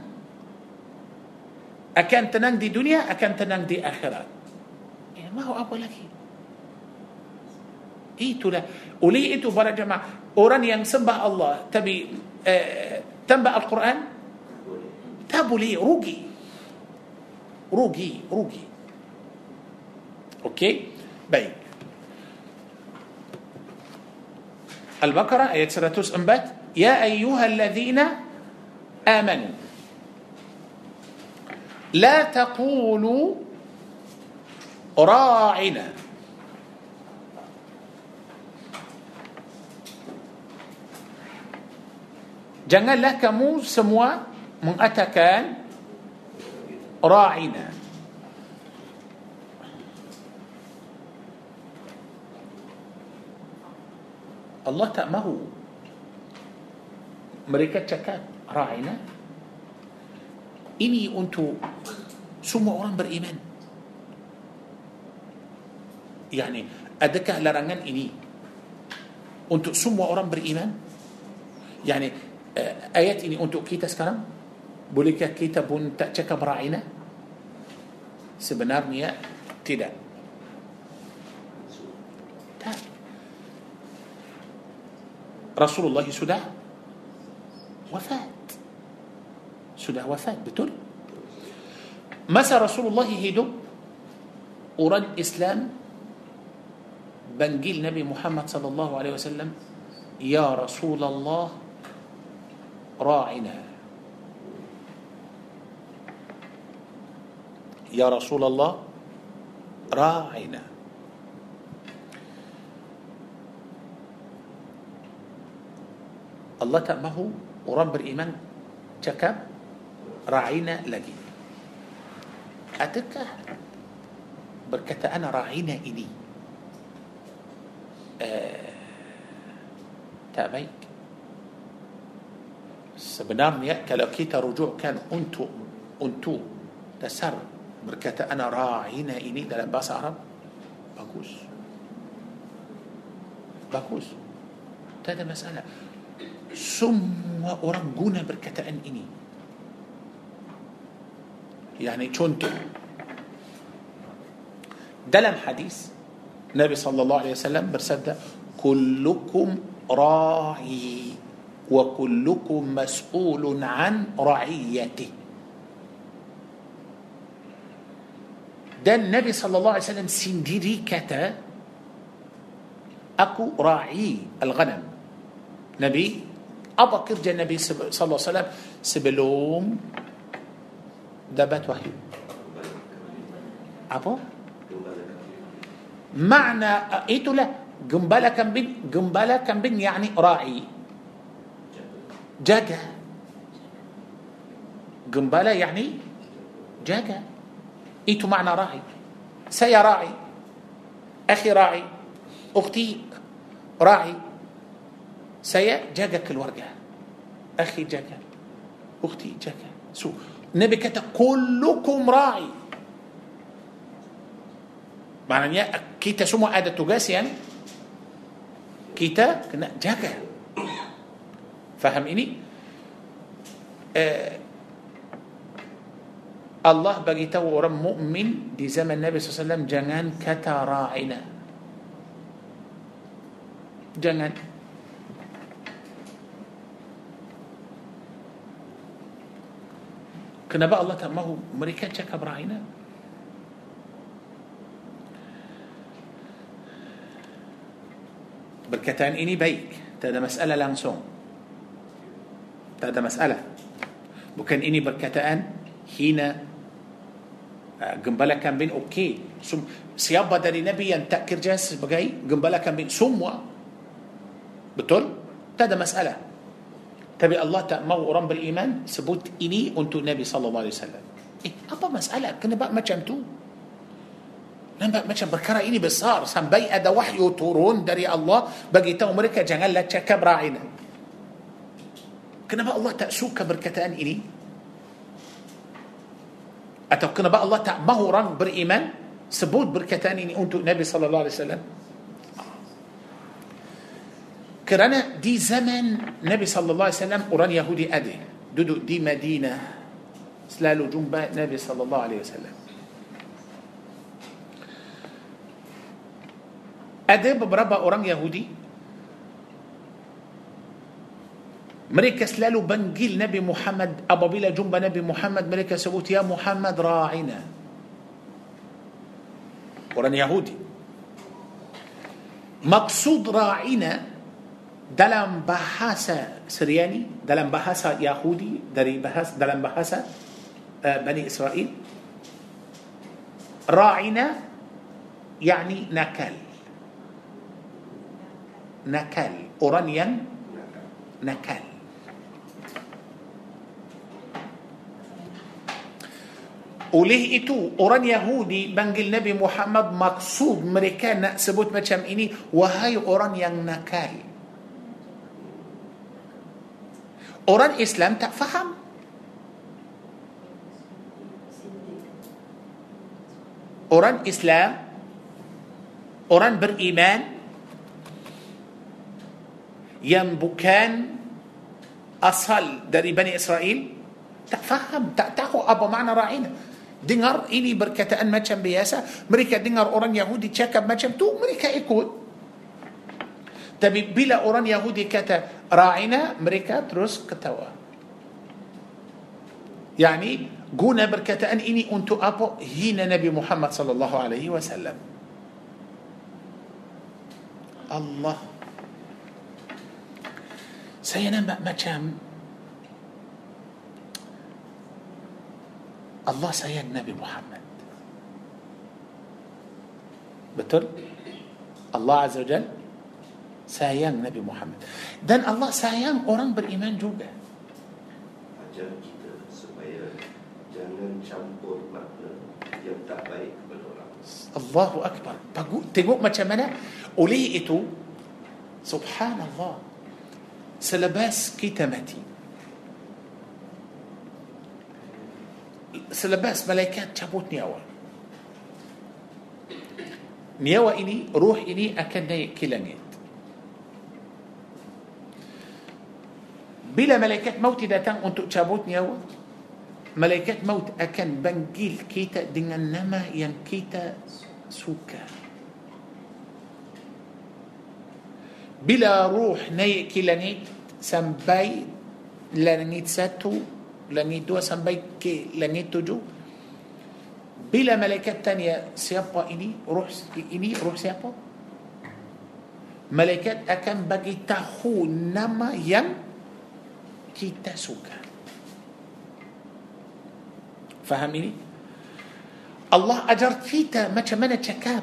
A: Akan tenang di dunia, akan tenang di akhirat. Ya, mahu apa lagi? Itulah. Oleh itu para jemaah, orang yang sembah Allah tapi eh, tambah Al-Quran, tak boleh, rugi. Rugi, rugi. Okey? Baik. Al-Baqarah ayat 104, Ya ayyuhalladzina amanu. La taqulu راعنا janganlah kamu semua mengatakan ra'ina. Allah tak mahu mereka cakap ra'ina. Ini untuk semua orang beriman. Yani adakah larangan ini untuk semua orang beriman? Yani ayat ini untuk kita sekarang bolehkah kita pun tak cakap ra'ina sebenarnya tidak tak Rasulullah sudah wafat sudah wafat betul masa Rasulullah hidup orang Islam panggil Nabi Muhammad sallallahu alaihi wasallam ya Rasulullah راعنا. يا رسول الله راعنا. الله تأمه ورب الإيمان تكب راعنا لدي أتك بركة أنا راعنا إني أه تأميك. Sebenarnya kalau kita rujukkan untuk untuk dasar berkataan ra'ina ini dalam bahasa Arab bagus bagus tak ada masalah semua orang guna perkataan ini يعني contoh dalam hadis Nabi sallallahu alaihi wasallam bersabda kullukum ra'i وكلكم مسؤول عن رعيته. ده النبي صلى الله عليه وسلم سندري كتا أكو راعي الغنم. نبي أبا كرجى النبي صلى الله عليه وسلم سبلوم دبت وحي أبو؟ معنى إيتو لا جنبالة كمبين جنبالة كمبين يعني راعي. جاجة قنبلة يعني جاجة إيتو معنى راعي. سيا راعي. أخي راعي. أختي راعي. سيا جاجة كل ورقة. أخي جاجة أختي جاجة سو نبي كتا كلكم راعي. معنى يا كيتا سمو أدى تجاسيا يعني؟ كيتا جاجة faham ini uh, Allah bagi tahu orang mukmin di zaman Nabi SAW jangan kata ra'ina jangan Kenapa Allah tak mahu mereka cakap ra'ina? Berkataan ini baik. Tak ada masalah langsung. Tak ada masalah. Bukan ini berkataan hina uh, gembala kambing okey. Siapa dari Nabi yang tak kerja sebagai gembala kambing semua? Betul? Tak ada masalah. Tapi Allah tak mahu orang beriman sebut ini untuk Nabi sallallahu alaihi wasallam. Eh, apa masalah? Kenapa macam tu? Nampak macam perkara ini besar sampai ada wahyu turun dari Allah bagi tahu mereka janganlah cakap ra'ina. Kenapa Allah tak suka berkataan ini? Atau kenapa Allah tak mahu orang beriman sebut berkataan ini untuk Nabi sallallahu alaihi wasallam? Kerana di zaman Nabi sallallahu alaihi wasallam orang Yahudi ada duduk di Madinah selalu jumpa Nabi sallallahu alaihi wasallam. Ada beberapa orang Yahudi مريكا سلالو بنجيل نبي محمد أبو بيلا جنب نبي محمد مريكا سبوت يا محمد راعنا. قرآن يهودي. مقصود راعنا دلم بحاسة سرياني دلم بحاسة يهودي دري بحاسة دلم بحاسة آه، بني إسرائيل. راعنا يعني نكال نكال أورانيا نكال oleh itu orang Yahudi panggil Nabi Muhammad maksud mereka nak sebut macam ini wahai orang yang nakal orang Islam tak faham orang Islam orang beriman yang bukan asal dari Bani Israel tak faham tak tahu apa makna ra'ina dengar ini berkataan macam biasa mereka dengar orang Yahudi cakap macam tu mereka ikut tapi bila orang Yahudi kata ra'ina mereka terus ketawa yani guna berkataan ini untuk apa hina Nabi Muhammad sallallahu alaihi wasallam Allah saya nampak macam Allah sayang Nabi Muhammad betul Allah Azza wa Jal sayang Nabi Muhammad dan Allah sayang orang beriman juga
B: Ajar kita supaya jangan campur makna yang tak baik kepada orang.
A: Allahu Akbar Bagus. Tengok macam mana Oleh itu Subhanallah Selepas kita mati Selepas malaikat cabut nyawa. Nyawa ini Ruh ini akan naik ke langit. Bila malaikat maut datang untuk cabut nyawa Malaikat maut akan panggil kita dengan nama yang kita suka. Bila ruh naik ke langit Sampai langit satu Langit dua sampai ke langit tujuh Bila malaikat tanya Siapa ini? Ruh ini ruh siapa? Malaikat akan bagi tahu nama yang kita suka Faham ini? Allah ajar kita macam mana cakap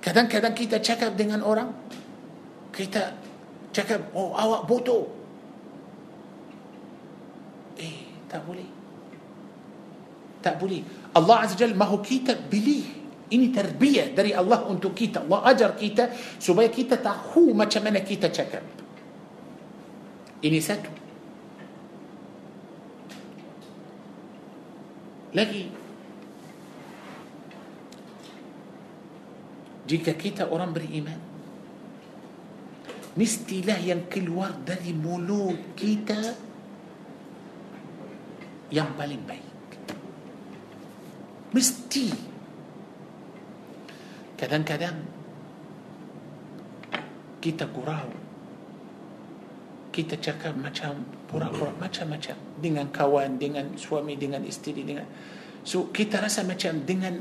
A: Kadang-kadang kita cakap dengan orang Kita cakap Oh awak bodoh tak boleh Tak boleh Allah Azza Jal mahu kita pilih ini tarbiyah dari Allah untuk kita. Allah ajar kita supaya kita tahu macam mana kita cakap. Ini satu. Lagi. Jika kita orang beriman, mestilah yang keluar dari mulut kita yang paling baik. Mesti. Kadang-kadang kita gurau. Kita cakap macam pura-pura macam-macam dengan kawan, dengan suami, dengan isteri, dengan so kita rasa macam dengan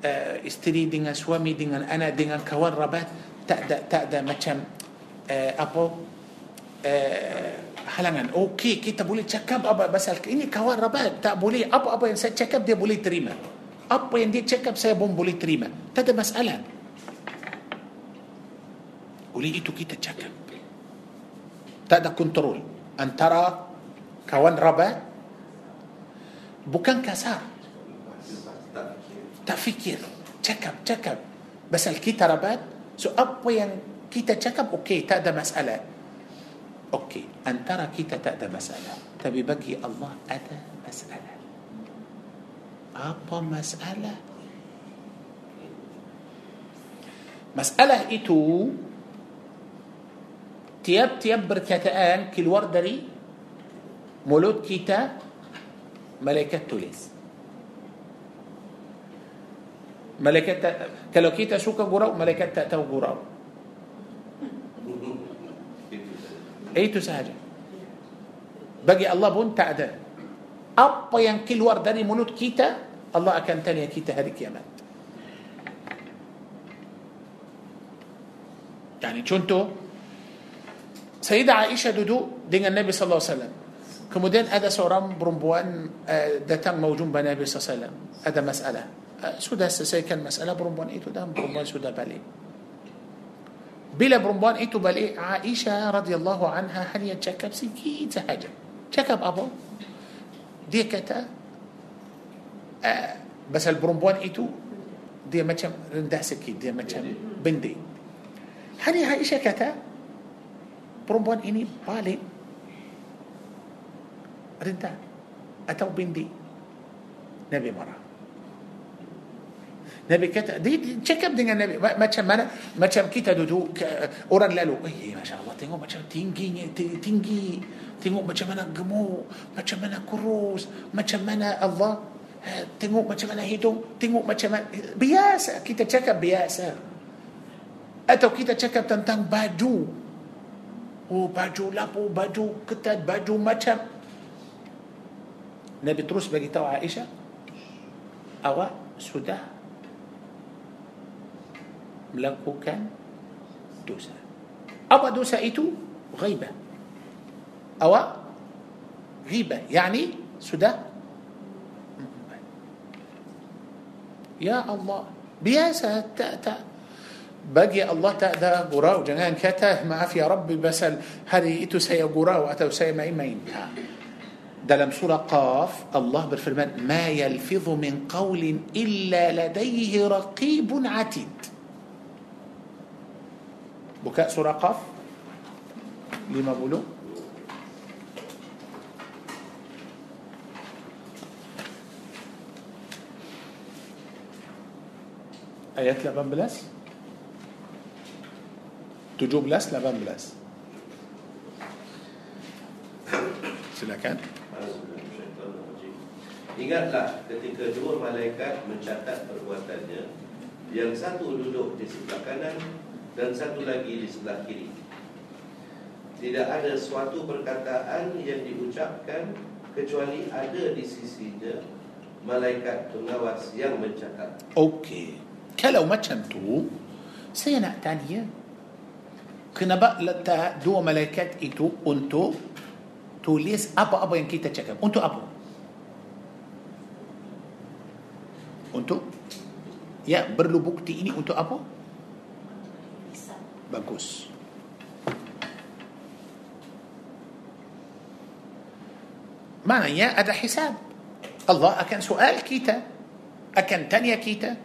A: uh, isteri, dengan suami, dengan anak, dengan kawan rabat tak ada tak ada macam uh, apa uh, halangan. Okey, kita boleh cakap apa pasal ini kawan rabat tak boleh apa-apa yang saya cakap dia boleh terima. Apa yang dia cakap saya pun boleh terima. Tak ada masalah. Oleh itu kita cakap. Tak ada kontrol antara kawan rabat bukan kasar. Tak fikir. Cakap, cakap. Pasal kita rabat, so apa yang kita cakap, okey, tak ada masalah. أوكي. أن ترى كيتا تأدى مسألة. تبي بكي الله أدى masalah. Apa masalah. Masalah itu. Tiap tiap perkataan keluar dari. mulut kita. Malaikat tulis. Malaikat kalau kita suka gurau malaikat tak tahu gurau Itu sahaja. Bagi Allah pun tak ada. Apa yang keluar dari mulut kita, Allah akan tanya kita hari kiamat. Yani contoh, Sayyidah Aisyah duduk dengan Nabi sallallahu alaihi wasallam. Kemudian ada seorang perempuan uh, datang menjumpa Nabi sallallahu alaihi wasallam. Ada masalah. Uh, sudah selesaikan masalah perempuan itu dan perempuan sudah balik. بلا برمبان إتو بلي إيه؟ عائشة رضي الله عنها هل يتشكب سيكي تهجا تشكب أبو. دي كتا أه، بس البرمبان ايتو دي مجم رنده سكيت دي مجم بندي. هل عائشة كتا. برمبان إني بالي. رنده أتو بندي. نبي مرأة Nabi kata dia cakap dengan Nabi. Macam mana macam kita duduk orang lalu eh masya Allah tengok macam tingginya tinggi. Tengok macam mana gemuk macam mana kurus macam mana Allah tengok macam mana hidung tengok macam mana biasa. Kita cakap biasa. Atau kita cakap tentang baju. Oh baju lapu baju ketat baju macam. Nabi terus bagi tahu Aisyah awak sudah melakukan dosa. Apa dosa itu? Ghibah. Awak ghibah. Yani sudah Ya Allah. Biasa tak tak bagi Allah tak ada gurau jangan kata maaf ya Rabbi basal hari itu saya gurau atau saya main-main dalam surah Qaf Allah berfirman ma yalfidhu min qawlin illa ladayhi raqibun atid Buka surah Qaf 50 Ayat 18 17 18 Silakan.
B: Ingatlah ketika dua malaikat mencatat perbuatannya Yang satu duduk di sebelah kanan dan satu lagi di sebelah kiri. Tidak ada suatu perkataan yang diucapkan kecuali ada di sisinya malaikat pengawas yang mencatat.
A: Okey. Kalau macam tu, saya nak tanya. Kenapa letak dua malaikat itu untuk tulis apa-apa yang kita cakap? Untuk apa? Untuk ya perlu bukti ini untuk apa? Bagus. Maknanya ada hisab. Allah akan soal kita. Akan tanya kita.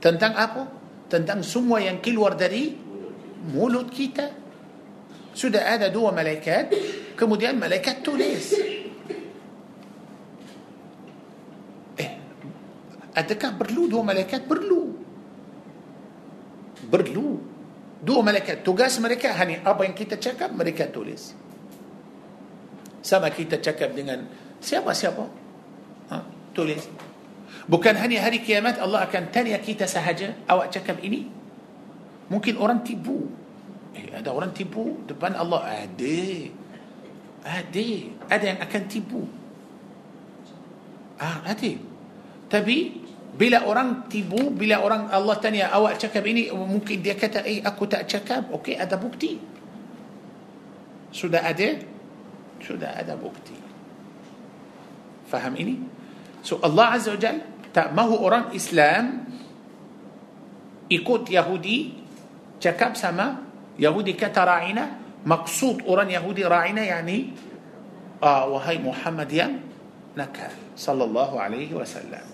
A: Tentang apa? Tentang semua yang keluar dari mulut kita. Sudah ada dua malaikat. Kemudian malaikat tulis. Eh, adakah perlu dua malaikat? Perlu. Perlu. Dua malaikat tugas mereka hanya apa yang kita cakap mereka tulis. Sama kita cakap dengan siapa-siapa. Ha? Tulis. Bukan hanya hari kiamat Allah akan tanya kita sahaja awak cakap ini. Mungkin orang tipu. Eh, ada orang tipu depan Allah. Ada. Ada. Ada yang akan tipu. Ah, ada. Tapi bila orang tibu, bila orang Allah tanya awak cakap ini, mungkin dia kata, eh aku tak cakap. Okey, ada bukti. Sudah ada? Sudah ada bukti. Faham ini? So Allah Azza wa Jal tak mahu orang Islam ikut Yahudi cakap sama Yahudi kata ra'ina maksud orang Yahudi ra'ina yani ah, wahai Muhammad yang nakal sallallahu alaihi wasallam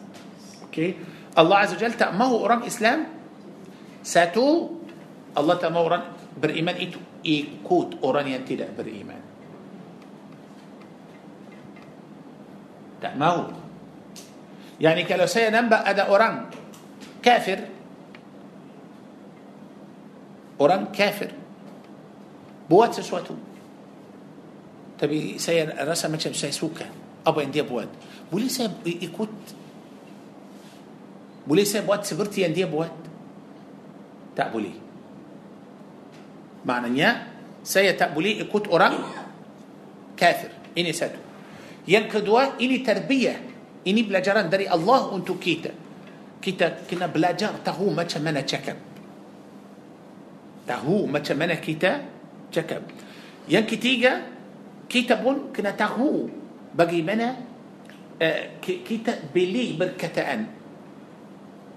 A: أوكي الله عز وجل تأمه أوران إسلام satu Allah tak mahu orang beriman itu ikut orang yang tidak beriman tak mahu يعني kalau saya nampak ada orang kafir orang kafir buat sesuatu tapi saya rasa macam saya suka apa yang dia buat boleh saya ikut ikut boleh saya buat seperti yang dia buat? Tak boleh. Maknanya saya tak boleh ikut orang kafir. Ini satu. Yang kedua, ini tarbiyah. Ini pelajaran dari Allah untuk kita. Kita kena belajar tahu macam mana cakap. Tahu macam mana kita cakap. Yang ketiga, kita pun kena tahu bagaimana uh, kita beli berkataan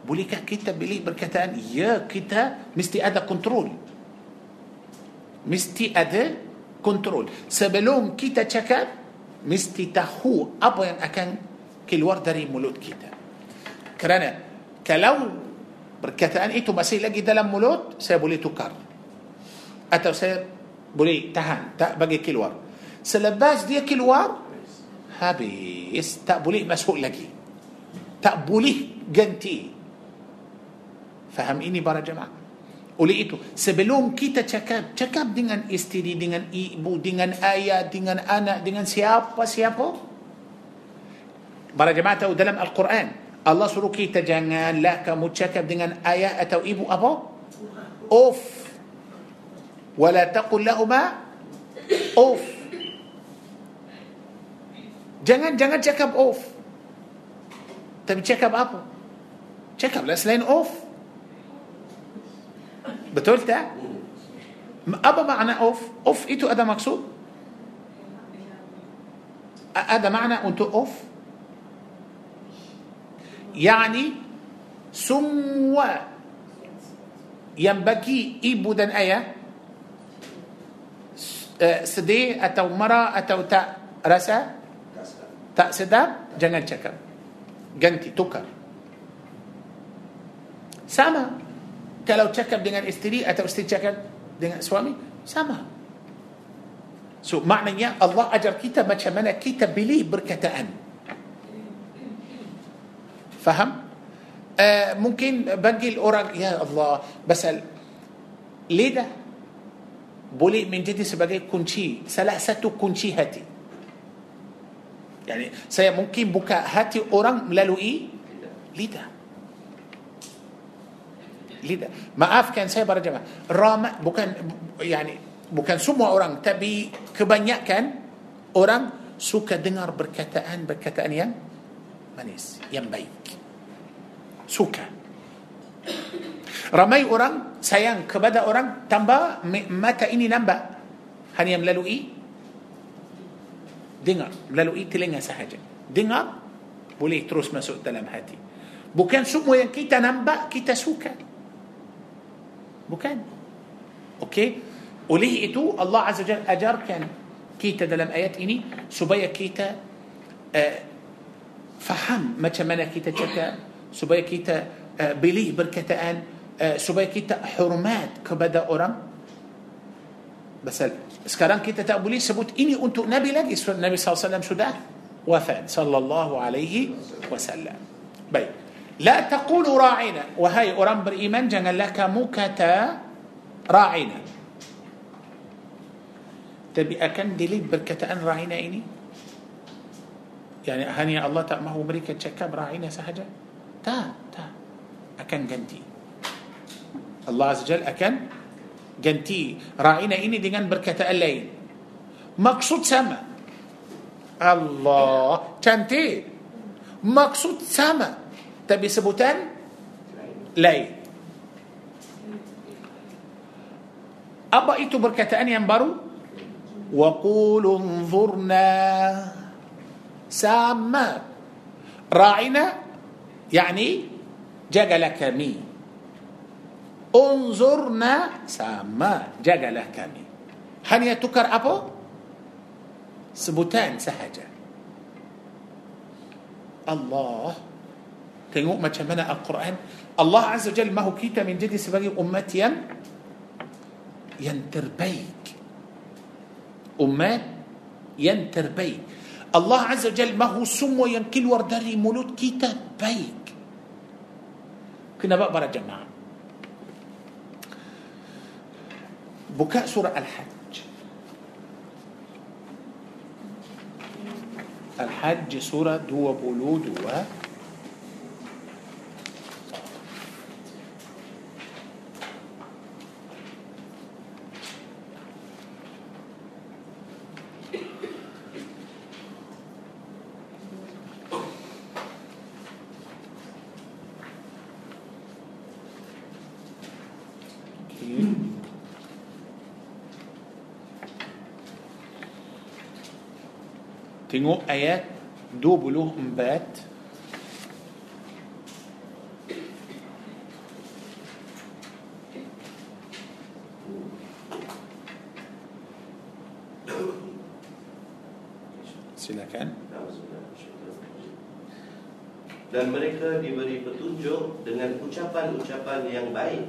A: Bolehkah kita pilih berkataan Ya kita mesti ada kontrol Mesti ada kontrol Sebelum kita cakap mesti tahu apa yang akan keluar dari mulut kita. Kerana kalau perkataan itu masih lagi dalam mulut, saya boleh tukar. Atau saya boleh tahan, tak bagi keluar. Selepas dia keluar, habis, tak boleh masuk lagi. Tak boleh ganti. Faham ini para jemaah? Oleh itu, sebelum kita cakap, cakap dengan isteri, dengan ibu, dengan ayah, dengan anak, dengan siapa-siapa. Para jemaah tahu dalam Al-Quran, Allah suruh kita janganlah kamu cakap dengan ayah atau ibu apa? Off. Wala taqul lahuma off. Jangan jangan cakap off. Tapi cakap apa? Cakaplah selain off. بتقول بتولتا أبا معنى أوف. أوف إيتو أدا مقصود؟ أدا معنى أنتو أوف. يعني سموا ينبكي إيبو دن أيا. سدي أتو مرا أتو تا رسا. تا سدا جنجل شكر. جنتي تكر. سامة. Kalau cakap dengan isteri atau isteri cakap dengan suami sama. So maknanya Allah ajar kita macam mana kita pilih berkataan faham? Uh, mungkin bagi orang ya Allah basal lidah boleh menjadi sebagai kunci salah satu kunci hati. Yani saya mungkin buka hati orang melalui lidah lidah. Maafkan saya para jemaah. Ramai bukan yani bukan semua orang tapi kebanyakan orang suka dengar perkataan perkataan yang manis, yang baik. Suka. Ramai orang sayang kepada orang tambah mata ini nambah hanya melalui dengar melalui telinga sahaja. Dengar boleh terus masuk dalam hati. Bukan semua yang kita nampak kita suka. Bukan. Okey. Oleh itu Allah Azza Jalla ajarkan kita dalam ayat ini supaya kita uh, faham macam mana kita cakap, supaya kita uh, pilih berkataan, uh, supaya kita hormat kepada orang. Pasal sekarang kita tak boleh sebut ini untuk Nabi lagi. Nabi SAW sudah wafat. Sallallahu alaihi wasallam. Baik. La taqulu ra'ina. Wahai orang beriman, janganlah kamu kata ra'ina. Tapi akan delete perkataan ra'ina ini? Yani hanya Allah tak mahu mereka cakap ra'ina sahaja? Tak, tak. Akan ganti. Allah Azza Jal akan ganti ra'ina ini dengan perkataan lain. Maksud sama. Allah cantik. Maksud sama tapi sebutan lain. Apa itu perkataan yang baru? Wa qulu انظurna sama ra'ina yani jagalah kami unzurna sama jagalah kami hanya tukar apa sebutan sahaja Allah kiu macam mana القرآن الله عز وجل mahu kita menjadi sebagai umat yang yang terbaik umat yang terbaik الله عز وجل mahu semua yang keluar dari mulut kita baik kerana bagi para jemaah baca سورة الحج الحج سورة دو بولو دو Tengok ayat 24 Silakan.
B: Dan mereka diberi petunjuk dengan ucapan-ucapan yang baik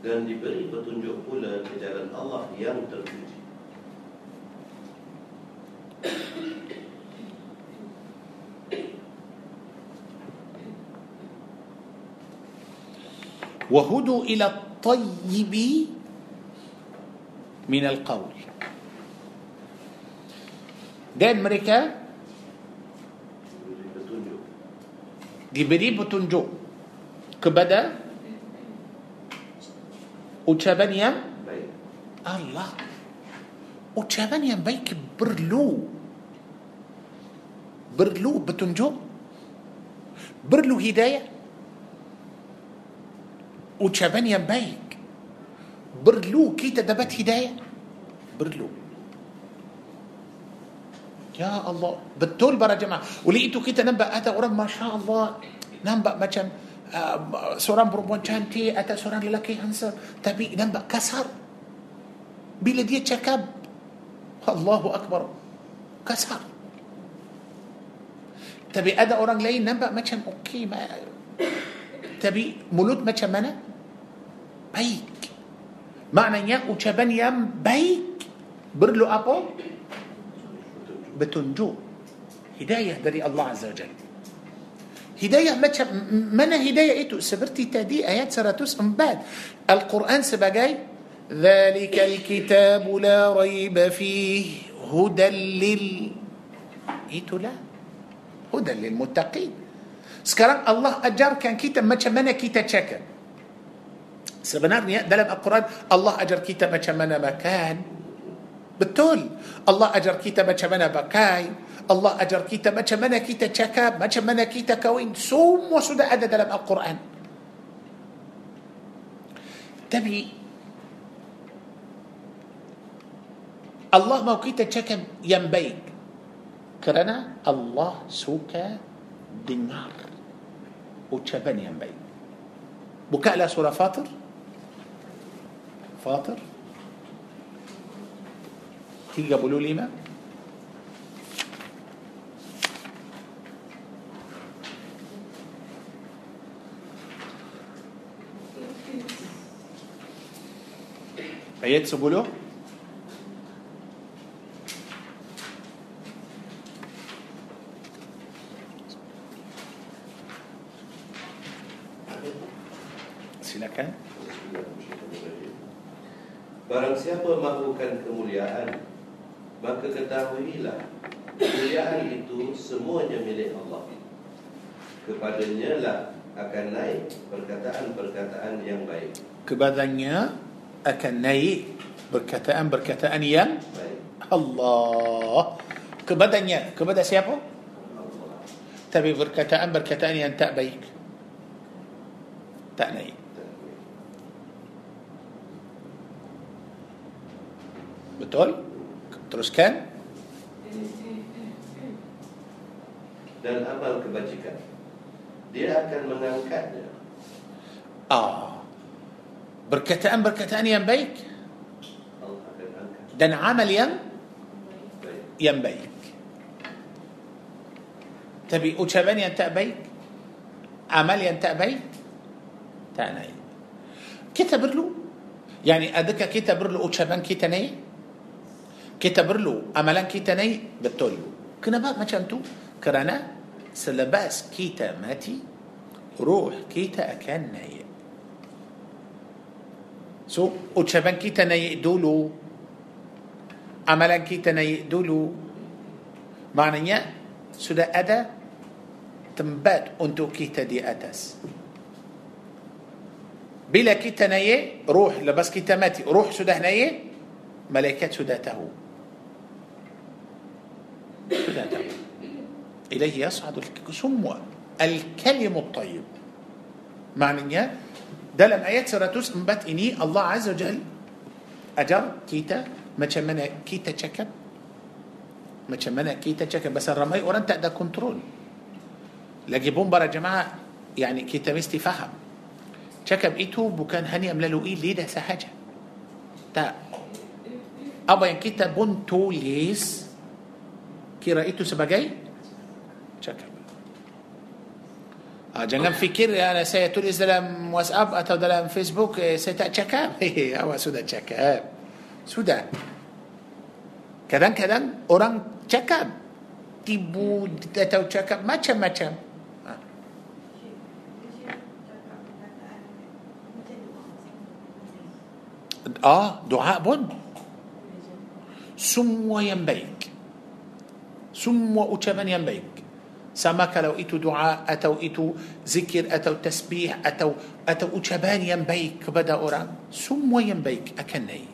B: dan diberi petunjuk pula ke jalan Allah yang terpuji.
A: وهدوا إلى الطيب من القول dan mereka
B: Diberi petunjuk.
A: kepada ucapan yang
B: Baik.
A: Allah ucapan yang baik perlu perlu petunjuk perlu hidayah وشابان يمبايك برلو كي تدبت هداية. برلو. يا الله. بتول برا جماعة. ولقيتو كي تنبأ هذا ورم ما شاء الله. نبأ ما كان آه، سوران بروبون كان تي أتا سوران للا كي هنسر تبي نبأ كسر بلدية شكب الله أكبر. كسر تبي أدا أوران لين نبأ ما كان أوكي ما تبي ملود ما كان منك Baik Maknanya ucapan yang baik Perlu apa petunjuk hidayah dari Allah Azza wa Jalla hidayah macam mana hidayah itu seperti tadi ayat 104 Al-Quran sebagai ذلك الكتاب لا ريب فيه هدى لل itulah هدى للمتقين sekarang Allah ajarkan kita macam mana kita cakap sebenarnya dalam Al-Quran Allah ajar kita macam mana makan Betul. Allah ajar kita macam mana pakai. Allah ajar kita macam mana kita cakap, macam mana kita kahwin. Semua sudah ada dalam Al-Quran. Tapi Allah mau kita cakap yang baik. Kerana Allah suka dengar ucapan yang baik. Bukalah surah Fatir. فاطر. تيجي قبلوا لي ما
B: ايات سبوله siapa mahukan kemuliaan Maka ketahuilah Kemuliaan itu semuanya milik Allah. Kepadanya lah akan naik perkataan-perkataan yang baik.
A: Kepadanya akan naik perkataan-perkataan yang
B: Baik.
A: Allah. Kepadanya kepada siapa?
B: Allah.
A: Tapi perkataan-perkataan yang tak baik tak naik betul teruskan
B: Dan amal kebajikan Dia akan mengangkatnya
A: ah perkataan-perkataan yang baik dan amal yang yang baik tapi ucapan yang tak baik amal yang tak baik tak naik kita perlu yani adakah kita perlu ucapan kita naik kita perlu amalan kita naik betul kenapa macam tu kerana selepas kita mati ruh kita akan naik so ucapan kita naik dulu amalan kita naik dulu maknanya sudah ada tempat untuk kita di atas bila kita naik ruh lepas kita mati ruh sudah naik malaikat sudah tahu bila إليه يصعد السمو الكلم الطيب. معنى Ya dalam ayat seratus empat ini الله عز وجل ajar kita macam mana kita cakap. Macam mana kita cakap pasal ramai orang tak ada kontrol. Lagi يا جماعة يعني kita mesti faham. تشكب إيتو بكان هني أملالو إيه ليه ده سهجة تا أبا ين كيتا بون ليس kira itu sebagai cakap. Ah, jangan fikir ya, saya tulis dalam WhatsApp atau dalam Facebook eh, saya tak cakap. Hehe, awak sudah cakap. Sudah. Kadang-kadang orang cakap tibu atau cakap macam-macam. Ah. Ah, doa pun semua yang baik. Semua ucapan yang baik. Sama kalau itu doa atau itu zikir atau tasbih atau atau ucapan yang baik kepada orang, semua yang baik akan naik.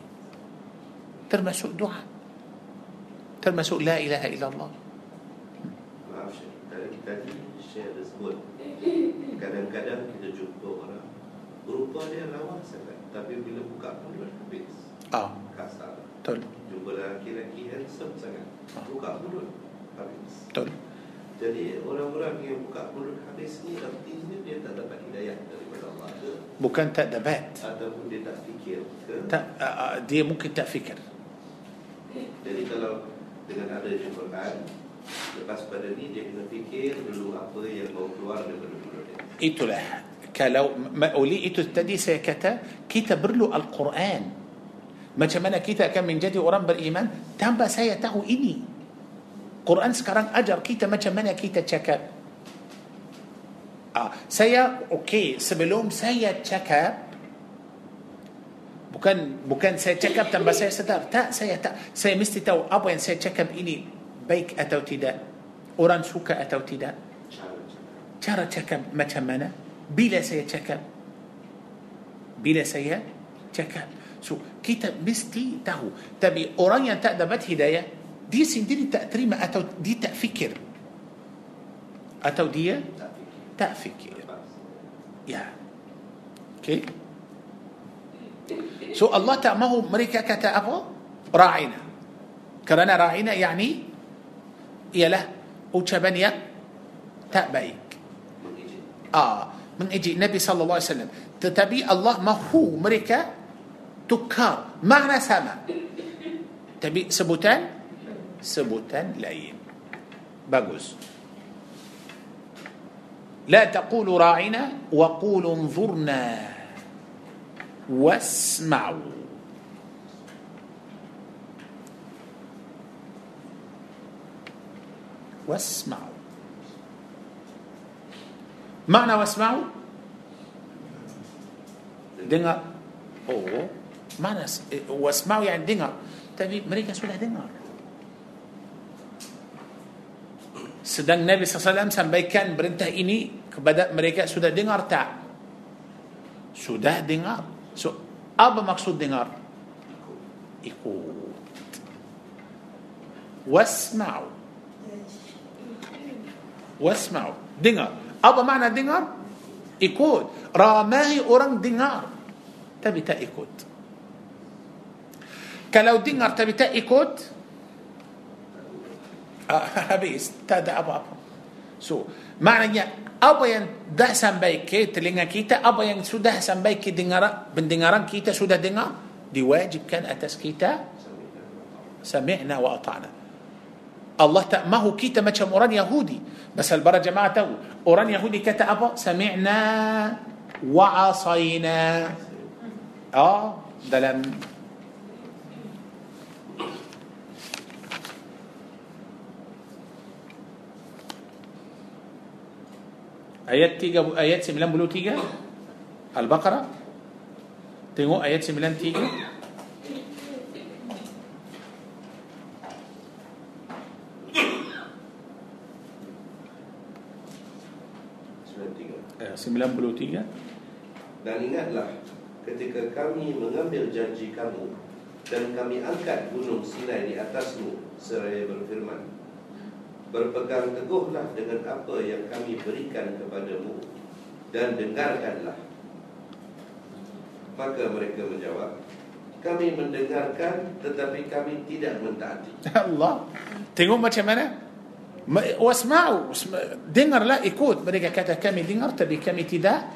A: Termasuk doa. Termasuk la ilaha illallah.
B: Maaf Syekh, tadi tadi Syekh ada sebut Kadang-kadang kita jumpa orang Rupa dia lawa sangat Tapi bila buka mulut habis
A: Ah,
B: Kasar
A: betul.
B: Jumpa lelaki-lelaki handsome sangat Buka mulut habis
A: Betul.
B: Jadi orang-orang yang buka mulut habis ni Artinya dia tak dapat hidayah daripada Allah ke
A: Bukan tak dapat.
B: Ataupun dia tak fikir ke
A: Tak, uh, uh, dia mungkin tak fikir.
B: Jadi kalau dengan ada Quran Lepas pada ni dia kena fikir dulu apa yang mau keluar daripada mulut dia
A: Itulah kalau oleh itu tadi saya kata kita perlu Al-Quran. Macam mana kita akan menjadi orang beriman tanpa saya tahu ini. Quran sekarang ajar kita macam mana kita cakap. Ah, saya okey sebelum saya cakap bukan bukan saya cakap tanpa saya sedar. Tak, saya tak. Saya mesti tahu apa yang saya cakap ini baik atau tidak. Orang suka atau tidak.
B: Cara cakap
A: macam mana bila saya cakap bila saya cakap so kita mesti tahu tapi orang yang tak dapat hidayah دي سندين التأتريمة أتو دي
B: تأفكر أتو
A: دي إيه؟
B: تأفكر
A: Ya. Okey so Allah tak mahu mereka kata apa راعنا. kerana راعنا يعني ialah ucapannya tak baik ah. mengeji النبي صلى الله عليه وسلم. Tetapi Allah mahu mereka tukar. Makna sama. Tapi sebutan? Sebutan lain bagus لا تقولوا راعنا وقولوا انظرنا واسمعوا واسمعوا معنى واسمعوا dengar oh mana eh, wasma'u yang dengar tapi mereka sudah dengar sedang Nabi SAW sampaikan perintah ini kepada mereka sudah dengar tak? Sudah dengar. So apa maksud dengar? Ikut. Wasma'u. Wasma'u. Dengar. Apa makna dengar? Ikut. Ramai orang dengar tapi tak ikut. Kalau dengar tapi tak ikut ah, habis tak ada apa-apa so maknanya apa yang dah sampai ke telinga kita apa yang sudah sampai ke dengar pendengaran kita sudah dengar diwajibkan atas kita sami'na wa ata'na Allah tak mahu kita macam orang Yahudi Pasal para jemaah tahu Orang Yahudi kata apa? Sami'na wa asayna Oh Dalam Ayat 3 ayat 93 Al-Baqarah? Tengok ayat 93
B: 93
A: eh, 93
B: Dan ingatlah ketika kami mengambil janji kamu dan kami angkat gunung Sinai di atasmu seraya berfirman berpegang teguhlah dengan apa yang kami berikan kepadamu dan dengarkanlah. Maka mereka menjawab, kami mendengarkan tetapi kami tidak mentaati.
A: Allah, tengok macam mana? Wasma'u, dengarlah, ikut. Mereka kata kami dengar tapi kami tidak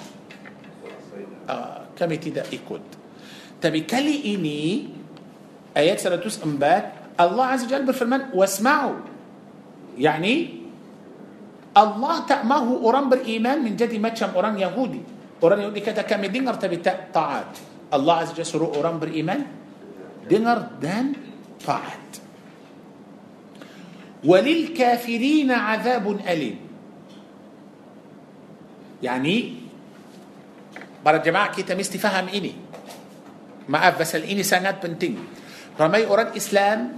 A: ah, kami tidak ikut Tapi kali ini Ayat 104 Allah Azza Jal berfirman Wasma'u يعني الله تأمره أوران بالإيمان من جدي ماتشام أوران يهودي أوران يهودي كذا كامي دينر تبي طاعات الله عز وجل سرو أوران بالإيمان دينر دان طاعات وللكافرين عذاب أليم يعني para jemaah kita mesti faham ini. Maaf, pasal ini sangat penting. Ramai orang Islam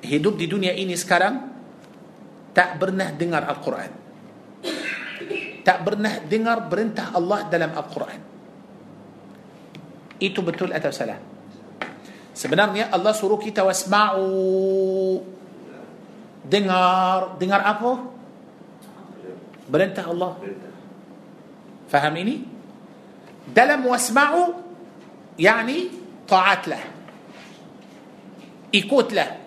A: hidup di dunia ini sekarang tak pernah dengar Al-Quran. Tak pernah dengar perintah Allah dalam Al-Quran. Itu betul atau salah? Sebenarnya Allah suruh kita wasma'u dengar dengar apa? Perintah Allah. Faham ini? Dalam wasma'u yani taat lah. Ikutlah.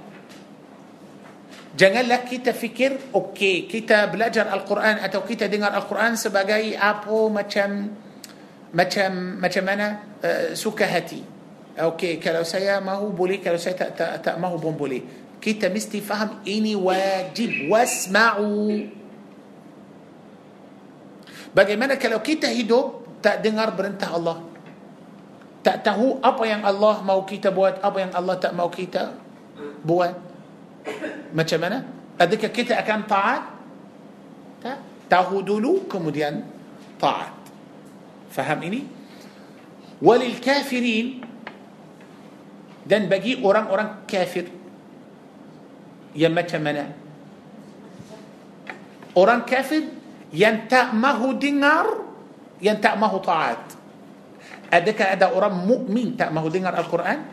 A: Janganlah kita fikir okey kita belajar Al-Quran atau kita dengar Al-Quran sebagai apa macam macam macam mana uh, suka hati. Okey kalau saya mahu boleh kalau saya tak tak, tak mahu pun boleh. Kita mesti faham ini wajib wasma'u. Bagaimana kalau kita hidup tak dengar perintah Allah? Tak tahu apa yang Allah mau kita buat, apa yang Allah tak mau kita buat. Macam mana? Adakah kita akan taat? Tak. Tahu dulu kemudian taat. Faham ini? Walil kafirin dan bagi orang-orang kafir yang macam mana? Orang kafir yang tak mahu dengar, yang tak mahu taat. Adakah ada orang mukmin tak mahu dengar Al-Quran?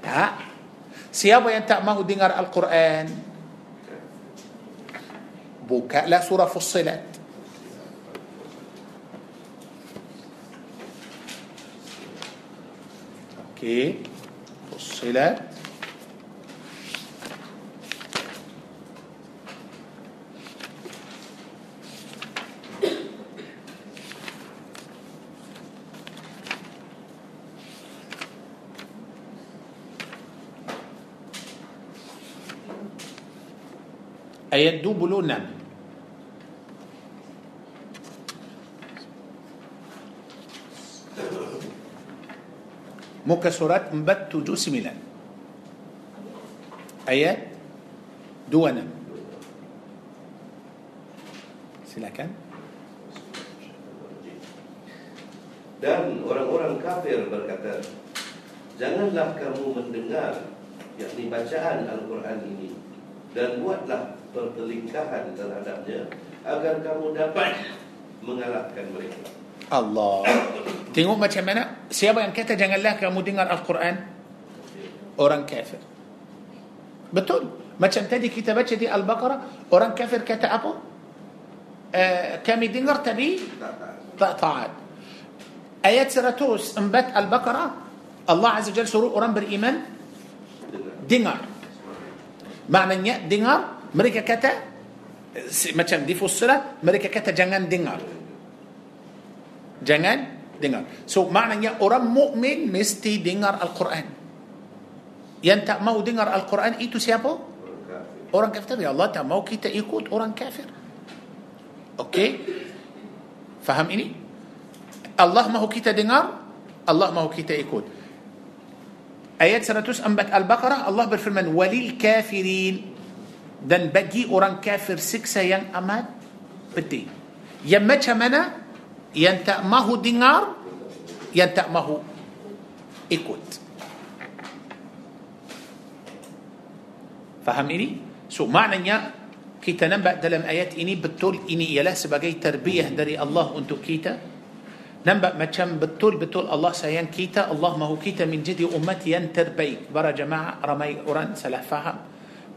A: Tak. Siapa yang tak mahu dengar Al-Quran Bukalah surah Fussilat Okey Fussilat ayat 26 muka surat 479 ayat 26 silakan
B: Dan orang-orang kafir berkata Janganlah kamu mendengar yakni bacaan Al-Quran ini Dan buatlah pertelingkahan terhadapnya agar kamu dapat mengalahkan mereka.
A: Allah. Tengok macam mana? Siapa yang kata janganlah kamu dengar Al-Quran? Orang kafir. Betul. Macam tadi kita baca di Al-Baqarah, orang kafir kata apa? Uh, kami dengar tapi tak taat. Ayat 104 Al-Baqarah, Allah Azza Jalla suruh orang beriman dengar. Maknanya dengar mereka kata macam di fussilat mereka kata jangan dengar. Jangan dengar. So maknanya orang mukmin mesti dengar Al-Quran. Yang tak mau dengar Al-Quran itu siapa? orang kafir. Ya Allah tak mau kita ikut orang kafir. Okey? Faham ini? Allah mahu kita dengar Allah mahu kita ikut. Ayat 104 Al-Baqarah Allah berfirman walil kafirin dan bagi orang kafir siksa yang amat pedih. Yang macam mana? Yang tak mahu dengar, yang tak mahu ikut. Faham ini? So maknanya kita nampak dalam ayat ini betul ini ialah sebagai terbiah dari Allah untuk kita. Nampak macam betul-betul Allah sayang kita, Allah mahu kita menjadi umat yang terbaik. Para jemaah ramai orang salah faham.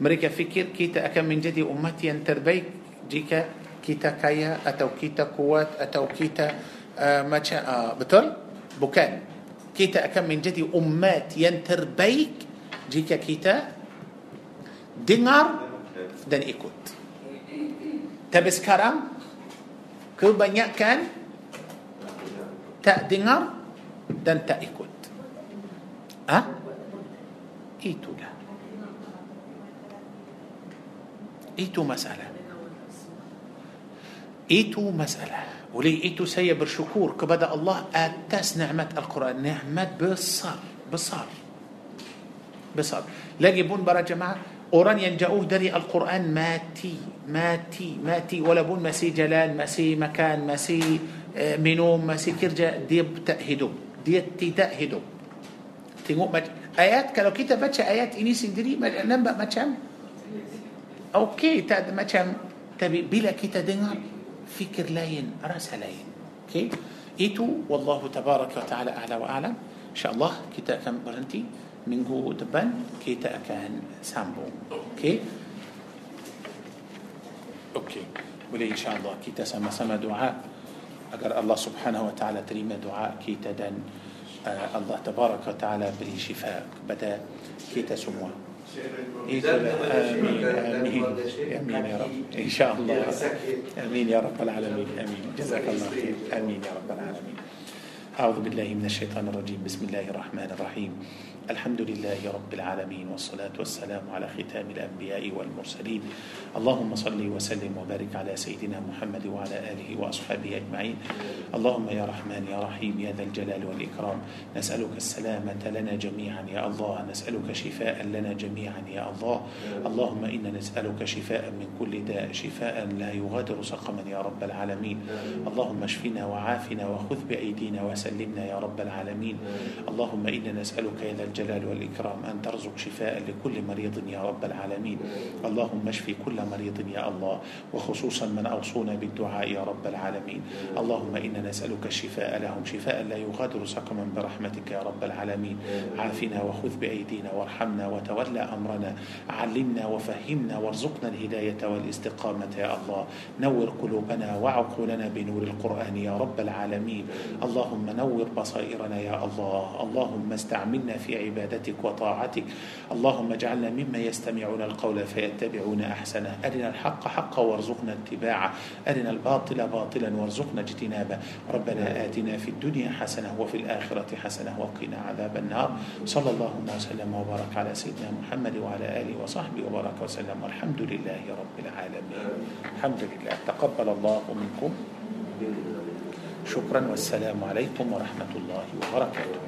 A: Mereka fikir kita akan menjadi umat yang terbaik jika kita kaya atau kita kuat atau kita uh, macam uh, betul? Bukan. Kita akan menjadi umat yang terbaik jika kita dengar dan ikut. Tapi sekarang kebanyakan tak dengar dan tak ikut. Ah? Itulah itu masalah. Itu masalah. Walau itu saya bersyukur kepada Allah atas نعمة القرآن. نعمة بصر بصر. بصر. لقي بون برا جماعة أوران ينجأوه دري القرآن ماتي ماتي ماتي. ولا بون ماسي جلال ماسي مكان ماسي آه، منوم ماسي كرجة ديب تأهدو. ديتي تأهدو. تنقو مج... آيات كالو كتا باتش آيات إني سندري ما نمبأ ما Okey, tak macam tapi bila kita dengar fikir lain, rasa lain. Okey? Itu wallahu tabaraka wa taala a'la wa a'lam. Insyaallah kita akan berhenti minggu depan kita akan sambung. Okey? Okey. Boleh insyaallah kita sama-sama doa agar Allah Subhanahu wa taala terima doa kita dan uh, Allah tabaraka wa taala beri syifa kepada kita semua. آمين آمين آمين يا رب. إن شاء الله. آمين يا رب العالمين آمين. جزاك الله خير. آمين يا رب العالمين. أعوذ بالله من الشيطان الرجيم. بسم الله الرحمن الرحيم. الحمد لله رب العالمين والصلاة والسلام على ختام الأنبياء والمرسلين. اللهم صل وسلم وبارك على سيدنا محمد وعلى آله وأصحابه أجمعين. اللهم يا رحمن يا رحيم يا ذا الجلال والإكرام. نسألك السلامة لنا جميعا يا الله. نسألك شفاء لنا جميعا يا الله. اللهم إنا نسألك شفاء من كل داء شفاء لا يغادر سقما يا رب العالمين. اللهم اشفنا وعافنا وخذ بأيدينا وسلمنا يا رب العالمين. اللهم إنا نسألك يا ذا الجلال والإكرام أن ترزق شفاء لكل مريض يا رب العالمين. اللهم اشفي كل مريض يا الله وخصوصا من أوصونا بالدعاء يا رب العالمين. اللهم إنا نسألك الشفاء لهم شفاء لا يغادر سقما برحمتك يا رب العالمين. عافنا وخذ بأيدينا وارحمنا وتولى أمرنا. علمنا وفهمنا وارزقنا الهداية والاستقامة يا الله. نور قلوبنا وعقولنا بنور القرآن يا رب العالمين. اللهم نور بصائرنا يا الله. اللهم استعملنا في عبادتك وطاعتك. اللهم اجعلنا مما يستمعون القول فيتبعون أحسنه. أرنا الحق حقا وارزقنا اتباعه. أرنا الباطل باطلا وارزقنا اجتنابه. ربنا آتنا في الدنيا حسنة وفي الآخرة حسنة وقنا عذاب النار. صلى الله وسلم وبارك على سيدنا محمد وعلى آله وصحبه وبارك وسلم. والحمد لله رب العالمين. الحمد لله. تقبل الله منكم. شكرا. والسلام عليكم ورحمة الله وبركاته.